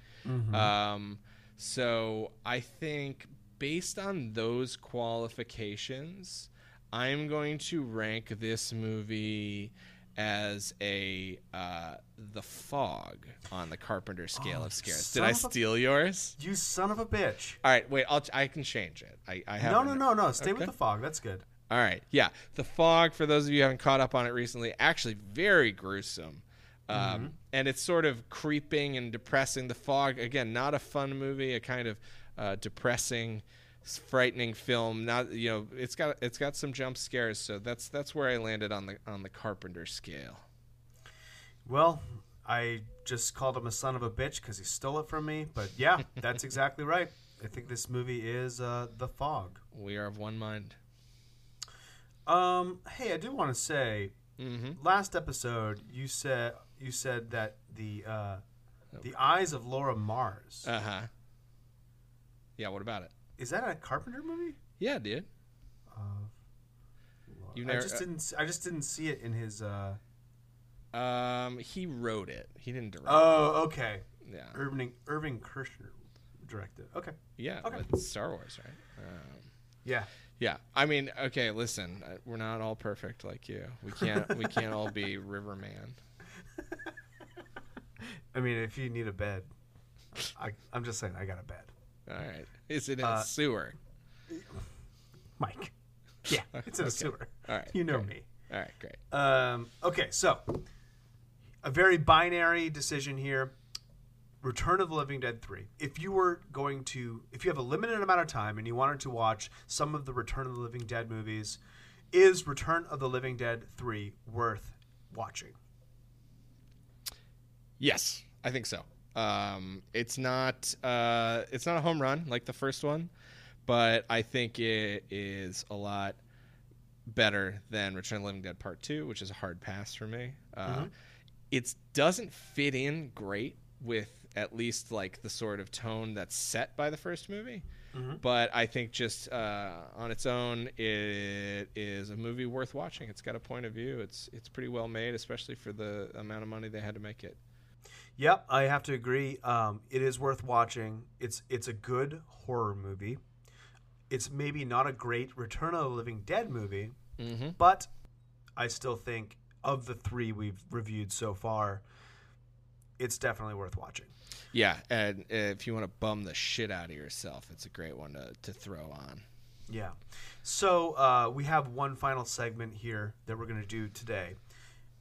Um, so I think based on those qualifications, I'm going to rank this movie as a uh, the fog on the Carpenter scale of scares. Did I
of a-
steal yours?
You son of a bitch!
All right, wait. I'll I can change it. I, I have
No, no, no, no. Stay with the fog. That's good.
All right, yeah. The fog. For those of you who haven't caught up on it recently, actually very gruesome. Um, And it's sort of creeping and depressing. The fog again, not a fun movie. A kind of uh, depressing, frightening film. Not you know, it's got it's got some jump scares. So that's that's where I landed on the on the Carpenter scale.
Well, I just called him a son of a bitch because he stole it from me. But yeah, that's exactly right. I think this movie is uh, The Fog.
We are of one mind.
Um, hey, I do want to say,
Mm-hmm.
last episode you said you said that the uh, the eyes of Laura Mars
Uh huh. Yeah. What about it?
Is that a Carpenter movie?
Yeah, dude. You never, I
just didn't. s- I just didn't see it in his. Uh...
um, he wrote it. He didn't direct.
Oh, okay.
Yeah.
Irving Irving Kershner directed. Okay.
Yeah,
Okay.
Star Wars, right? Um,
Yeah.
yeah, I mean, okay, listen, uh, we're not all perfect like you. We can't, we can't all be Riverman.
I mean, if you need a bed, I, I'm just saying I got a bed.
All right, is it in
Uh,
a sewer?
Mike. Yeah, it's in a sewer.
All right,
You know
great.
me.
All right, great.
Um, okay, so a very binary decision here. Return of the Living Dead 3. If you were going to, if you have a limited amount of time and you wanted to watch some of the Return of the Living Dead movies, is Return of the Living Dead 3 worth watching?
Yes, I think so. Um, it's not, uh, it's not a home run like the first one, but I think it is a lot better than Return of the Living Dead Part Two, which is a hard pass for me. Uh, It doesn't fit in great with at least like the sort of tone that's set by the first movie. But I think just uh, on its own, it is a movie worth watching. It's got a point of view. It's it's pretty well made, especially for the amount of money they had to make it.
Yep, I have to agree. Um, it is worth watching. It's it's a good horror movie. it's maybe not a great Return of the Living Dead movie,
Mm-hmm.
but I still think of the three we've reviewed so far, it's definitely worth watching.
Yeah, and if you want to bum the shit out of yourself, it's a great one to, to throw on.
Yeah. So uh, we have one final segment here that we're going to do today.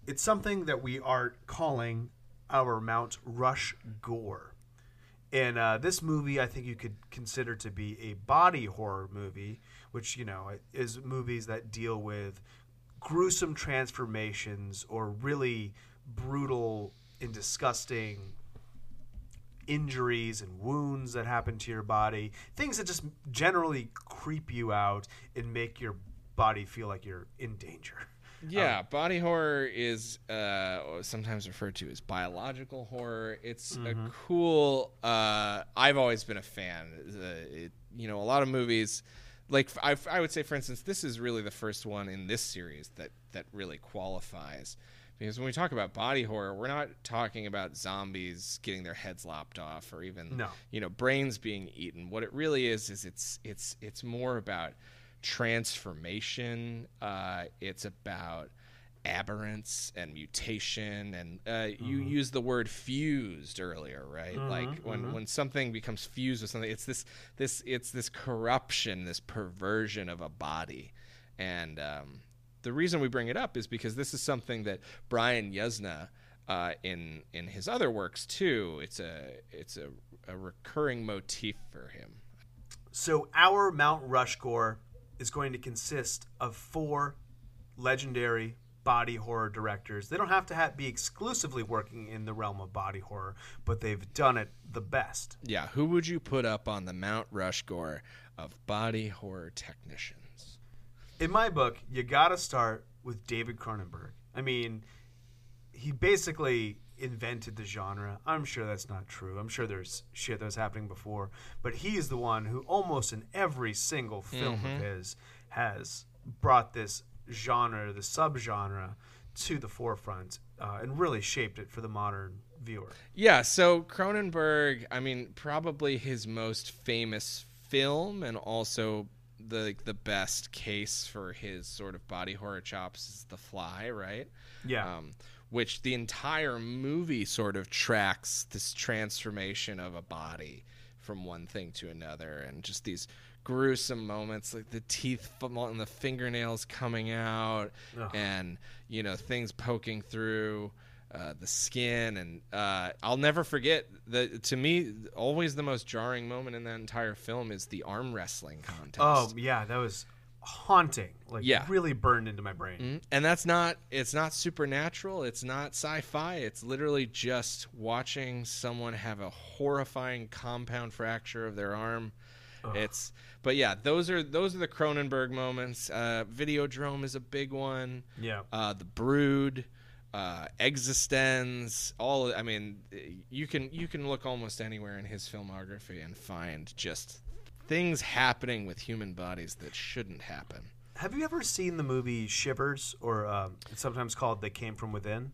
It's something that we are calling our Mount Rush Gore. And uh, this movie, I think you could consider to be a body horror movie, which, you know, is movies that deal with gruesome transformations or really brutal and disgusting injuries and wounds that happen to your body, things that just generally creep you out and make your body feel like you're in danger.
Yeah, body horror is uh, sometimes referred to as biological horror. It's a cool. Uh, I've always been a fan. Uh, it, you know, a lot of movies, like I, I would say, for instance, this is really the first one in this series that that really qualifies. Because when we talk about body horror, we're not talking about zombies getting their heads lopped off or even
No.
you know brains being eaten. What it really is is it's it's it's more about transformation. Uh, it's about aberrance and mutation, and uh, you used the word fused earlier, right? like when when something becomes fused with something, it's this this it's this corruption, this perversion of a body, and um, the reason we bring it up is because this is something that Brian Yuzna. Uh, in in his other works too, it's a it's a, a recurring motif for him.
So our Mount Rushmore is going to consist of four legendary body horror directors. They don't have to ha be exclusively working in the realm of body horror, but they've done it the best.
Yeah, who would you put up on the Mount Rushmore of body horror technicians?
In my book, you got to start with David Cronenberg. I mean, he basically invented the genre. I'm sure that's not true. I'm sure there's shit that was happening before, but he is the one who almost in every single film of his has brought this genre, the subgenre, to the forefront uh, and really shaped it for the modern viewer.
Yeah, so Cronenberg, I mean, probably his most famous film and also the the best case for his sort of body horror chops is The Fly, right?
Yeah.
um, which the entire movie sort of tracks this transformation of a body from one thing to another, and just these gruesome moments, like the teeth and the fingernails coming out, and you know things poking through. Uh, the skin and uh, I'll never forget the to me always the most jarring moment in that entire film is the arm wrestling contest.
Oh, yeah, that was haunting. Like,
Yeah.
really burned into my brain.
Mhm. And that's not it's not supernatural, it's not sci-fi, it's literally just watching someone have a horrifying compound fracture of their arm. It's but yeah, those are those are the Cronenberg moments. Uh Videodrome is a big one.
Yeah.
Uh The Brood, uh eXistenZ, all I mean you can you can look almost anywhere in his filmography and find just things happening with human bodies that shouldn't happen.
Have you ever seen the movie Shivers, or um, it's sometimes called "They Came from Within"?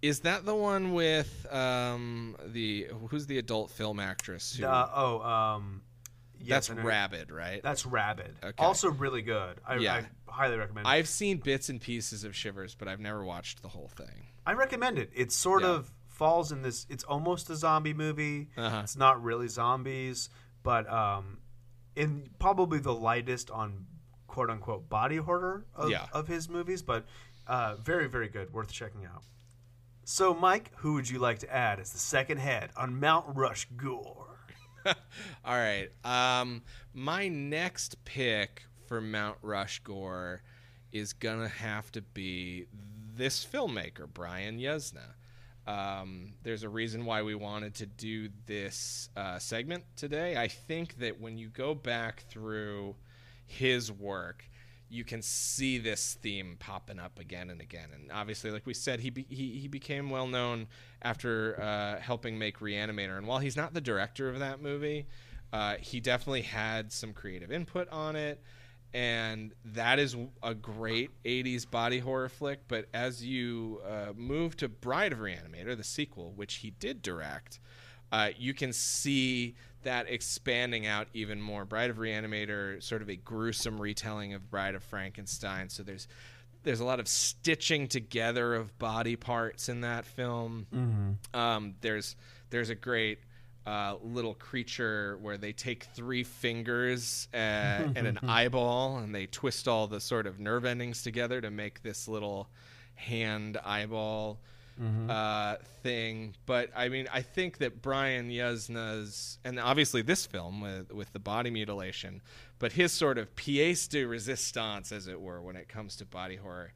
Is that the one with um the who's the adult film actress? Who,
Uh, oh, um, yes,
that's Rabid, right?
That's Rabid.
Okay.
Also, really good. I,
Yeah.
I highly recommend. it.
I've seen bits and pieces of Shivers, but I've never watched the whole thing.
I recommend it. It sort
Yeah.
of falls in this. It's almost a zombie movie.
Uh-huh.
It's not really zombies, but um, in probably the lightest on quote unquote body horror of,
Yeah.
of his movies, but uh, very very good, worth checking out. So, Mike, who would you like to add as the second head on Mount Rush Gore?
All right. Um, my next pick for Mount Rush Gore is gonna have to be this filmmaker, Brian Yuzna. Um, there's a reason why we wanted to do this uh, segment today. I think that when you go back through his work, you can see this theme popping up again and again. And obviously, like we said, he be- he, he became well known after uh, helping make Re-Animator. And while he's not the director of that movie, uh, he definitely had some creative input on it. And that is a great 80s body horror flick. But as you uh, move to Bride of Re-Animator, the sequel, which he did direct, uh, you can see that expanding out even more. Bride of Re-Animator, sort of a gruesome retelling of Bride of Frankenstein. So there's there's a lot of stitching together of body parts in that film. Um, there's there's a great uh, little creature where they take three fingers uh, and an eyeball and they twist all the sort of nerve endings together to make this little hand eyeball uh, thing. But I mean, I think that Brian Yuzna's and obviously this film with with the body mutilation, but his sort of pièce de resistance, as it were, when it comes to body horror,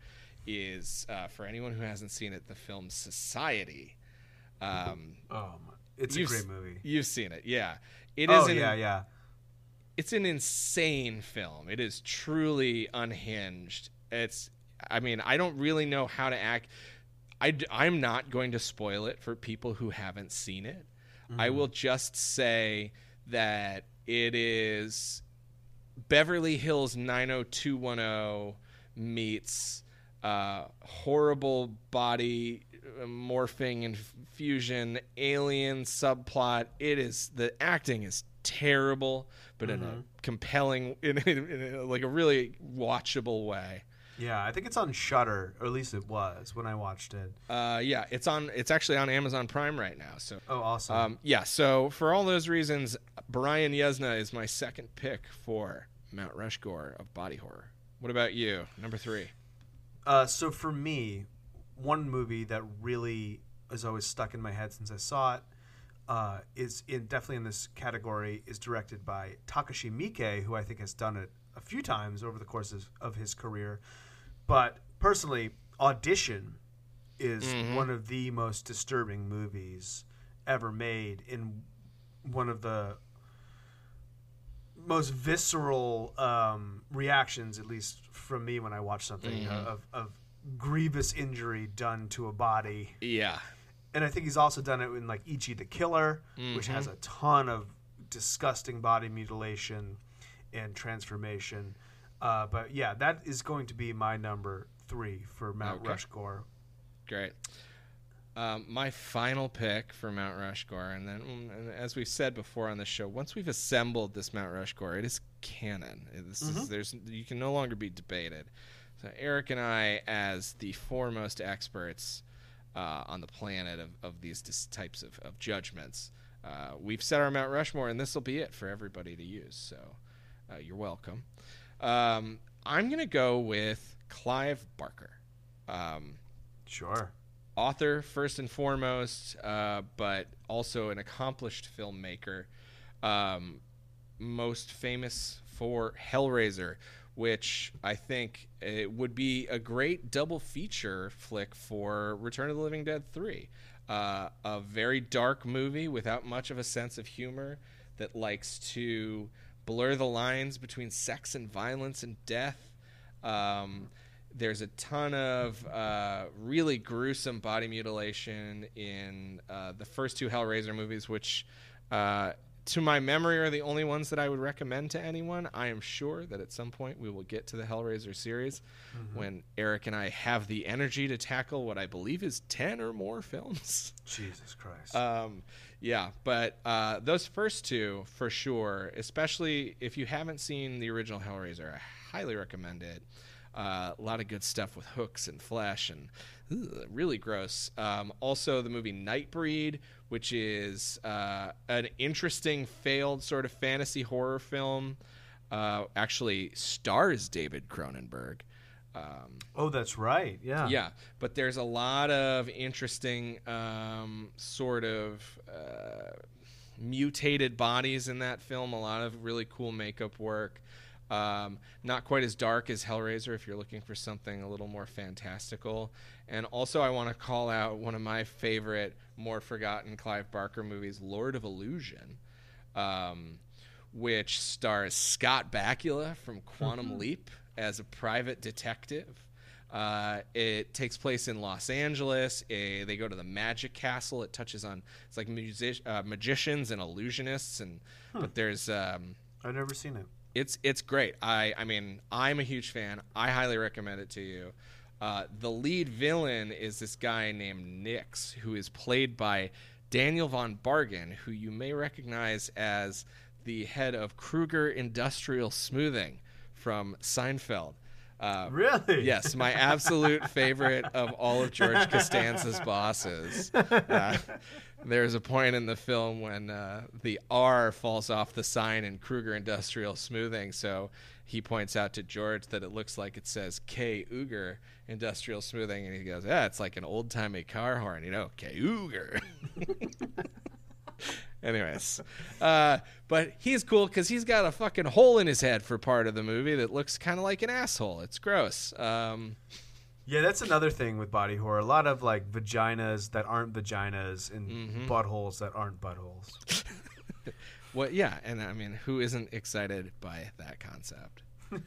is uh, for anyone who hasn't seen it, the film Society. Um,
Oh, my. It's a
you've
great movie.
You've seen it, yeah. It is
Oh
an,
yeah, yeah.
it's an insane film. It is truly unhinged. It's I mean, I don't really know how to act I I'm not going to spoil it for people who haven't seen it. I will just say that it is Beverly Hills 90210 meets uh, horrible body morphing and fusion alien subplot. It is the acting is terrible, but in a compelling, in, in, in a, like a really watchable way.
Yeah, I think it's on Shudder, or at least it was when I watched it.
Uh, yeah, it's on. It's actually on Amazon Prime right now. So
Oh, awesome.
Um, yeah, so for all those reasons, Brian Yuzna is my second pick for Mount Rushmore of body horror. What about you? Number three.
Uh, so for me, one movie that really has always stuck in my head since I saw it uh, is in definitely in this category is directed by Takashi Miike, who I think has done it a few times over the course of, of his career. But personally, Audition is one of the most disturbing movies ever made in one of the most visceral um, reactions, at least from me when I watch something uh, of, of grievous injury done to a body.
Yeah.
And I think he's also done it in like Ichi the Killer, which has a ton of disgusting body mutilation and transformation. Uh, but yeah, that is going to be my number three for Mount
Okay.
Rushmore.
Great. Um, my final pick for Mount Rushmore, and then mm, and as we've said before on the show, once we've assembled this Mount Rushmore, it is canon. This is, there's you can no longer be debated. So Eric and I, as the foremost experts uh, on the planet of, of these dis- types of, of judgments, uh, we've set our Mount Rushmore, and this will be it for everybody to use. So uh, you're welcome. Um, I'm gonna go with Clive Barker. Um,
Sure.
author first and foremost, uh, but also an accomplished filmmaker. Um, most famous for Hellraiser, which I think it would be a great double feature flick for Return of the Living Dead 3. Uh, a very dark movie without much of a sense of humor that likes to blur the lines between sex and violence and death. Um, there's a ton of uh, really gruesome body mutilation in uh, the first two Hellraiser movies, which, uh, to my memory, are the only ones that I would recommend to anyone. I am sure that at some point we will get to the Hellraiser series when Eric and I have the energy to tackle what I believe is 10 or more films.
Jesus Christ.
Um, yeah, but uh, those first two for sure, especially if you haven't seen the original Hellraiser, I highly recommend it. Uh, a lot of good stuff with hooks and flesh and ugh, really gross. Um, also, the movie Nightbreed, which is uh, an interesting failed sort of fantasy horror film, uh, actually stars David Cronenberg. Um,
oh, that's right. Yeah.
yeah, but there's a lot of interesting um, sort of uh, mutated bodies in that film. A lot of really cool makeup work. Um, not quite as dark as Hellraiser if you're looking for something a little more fantastical. And also, I want to call out one of my favorite, more forgotten Clive Barker movies, Lord of Illusion, um, which stars Scott Bakula from Quantum Leap as a private detective. Uh, it takes place in Los Angeles. They go to the Magic Castle. It touches on it's like music, uh, magicians and illusionists, and but there's um,
I've never seen it.
It's it's great. I I mean I'm a huge fan. I highly recommend it to you. Uh, the lead villain is this guy named Nix, who is played by Daniel von Bargen, who you may recognize as the head of Kruger Industrial Smoothing from Seinfeld. Uh,
Really?
Yes, my absolute favorite of all of George Costanza's bosses. Uh, there's a point in the film when uh, the R falls off the sign in Kruger Industrial Smoothing, so he points out to George that it looks like it says K Uger Industrial Smoothing, and he goes, "Yeah, it's like an old timey car horn, you know, K Uger." Anyways, uh, but he's cool because he's got a fucking hole in his head for part of the movie that looks kind of like an asshole. It's gross. Um,
Yeah, that's another thing with body horror. A lot of like vaginas that aren't vaginas and
Mm-hmm.
buttholes that aren't buttholes.
what? Yeah, and I mean, who isn't excited by that concept?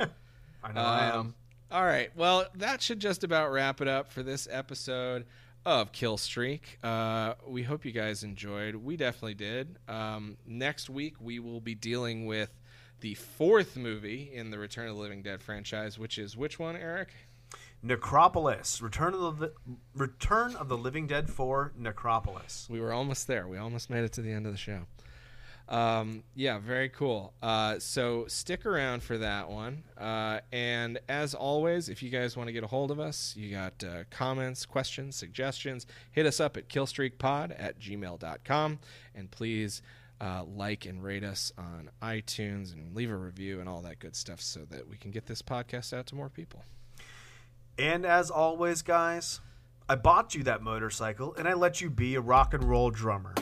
I know I am.
Um, all right. Well, that should just about wrap it up for this episode of Kill Streak. Uh, we hope you guys enjoyed. We definitely did. Um, next week, we will be dealing with the fourth movie in the Return of the Living Dead franchise, which is which one, Eric?
Necropolis, Return of the Return of the Living Dead 4, Necropolis.
We were almost there. We almost made it to the end of the show. Um, yeah, very cool. Uh, so stick around for that one. Uh, and as always, if you guys want to get a hold of us, you got uh, comments, questions, suggestions, hit us up at killstreakpod at gmail.com. And please uh, like and rate us on iTunes and leave a review and all that good stuff so that we can get this podcast out to more people.
And as always, guys, I bought you that motorcycle and I let you be a rock and roll drummer.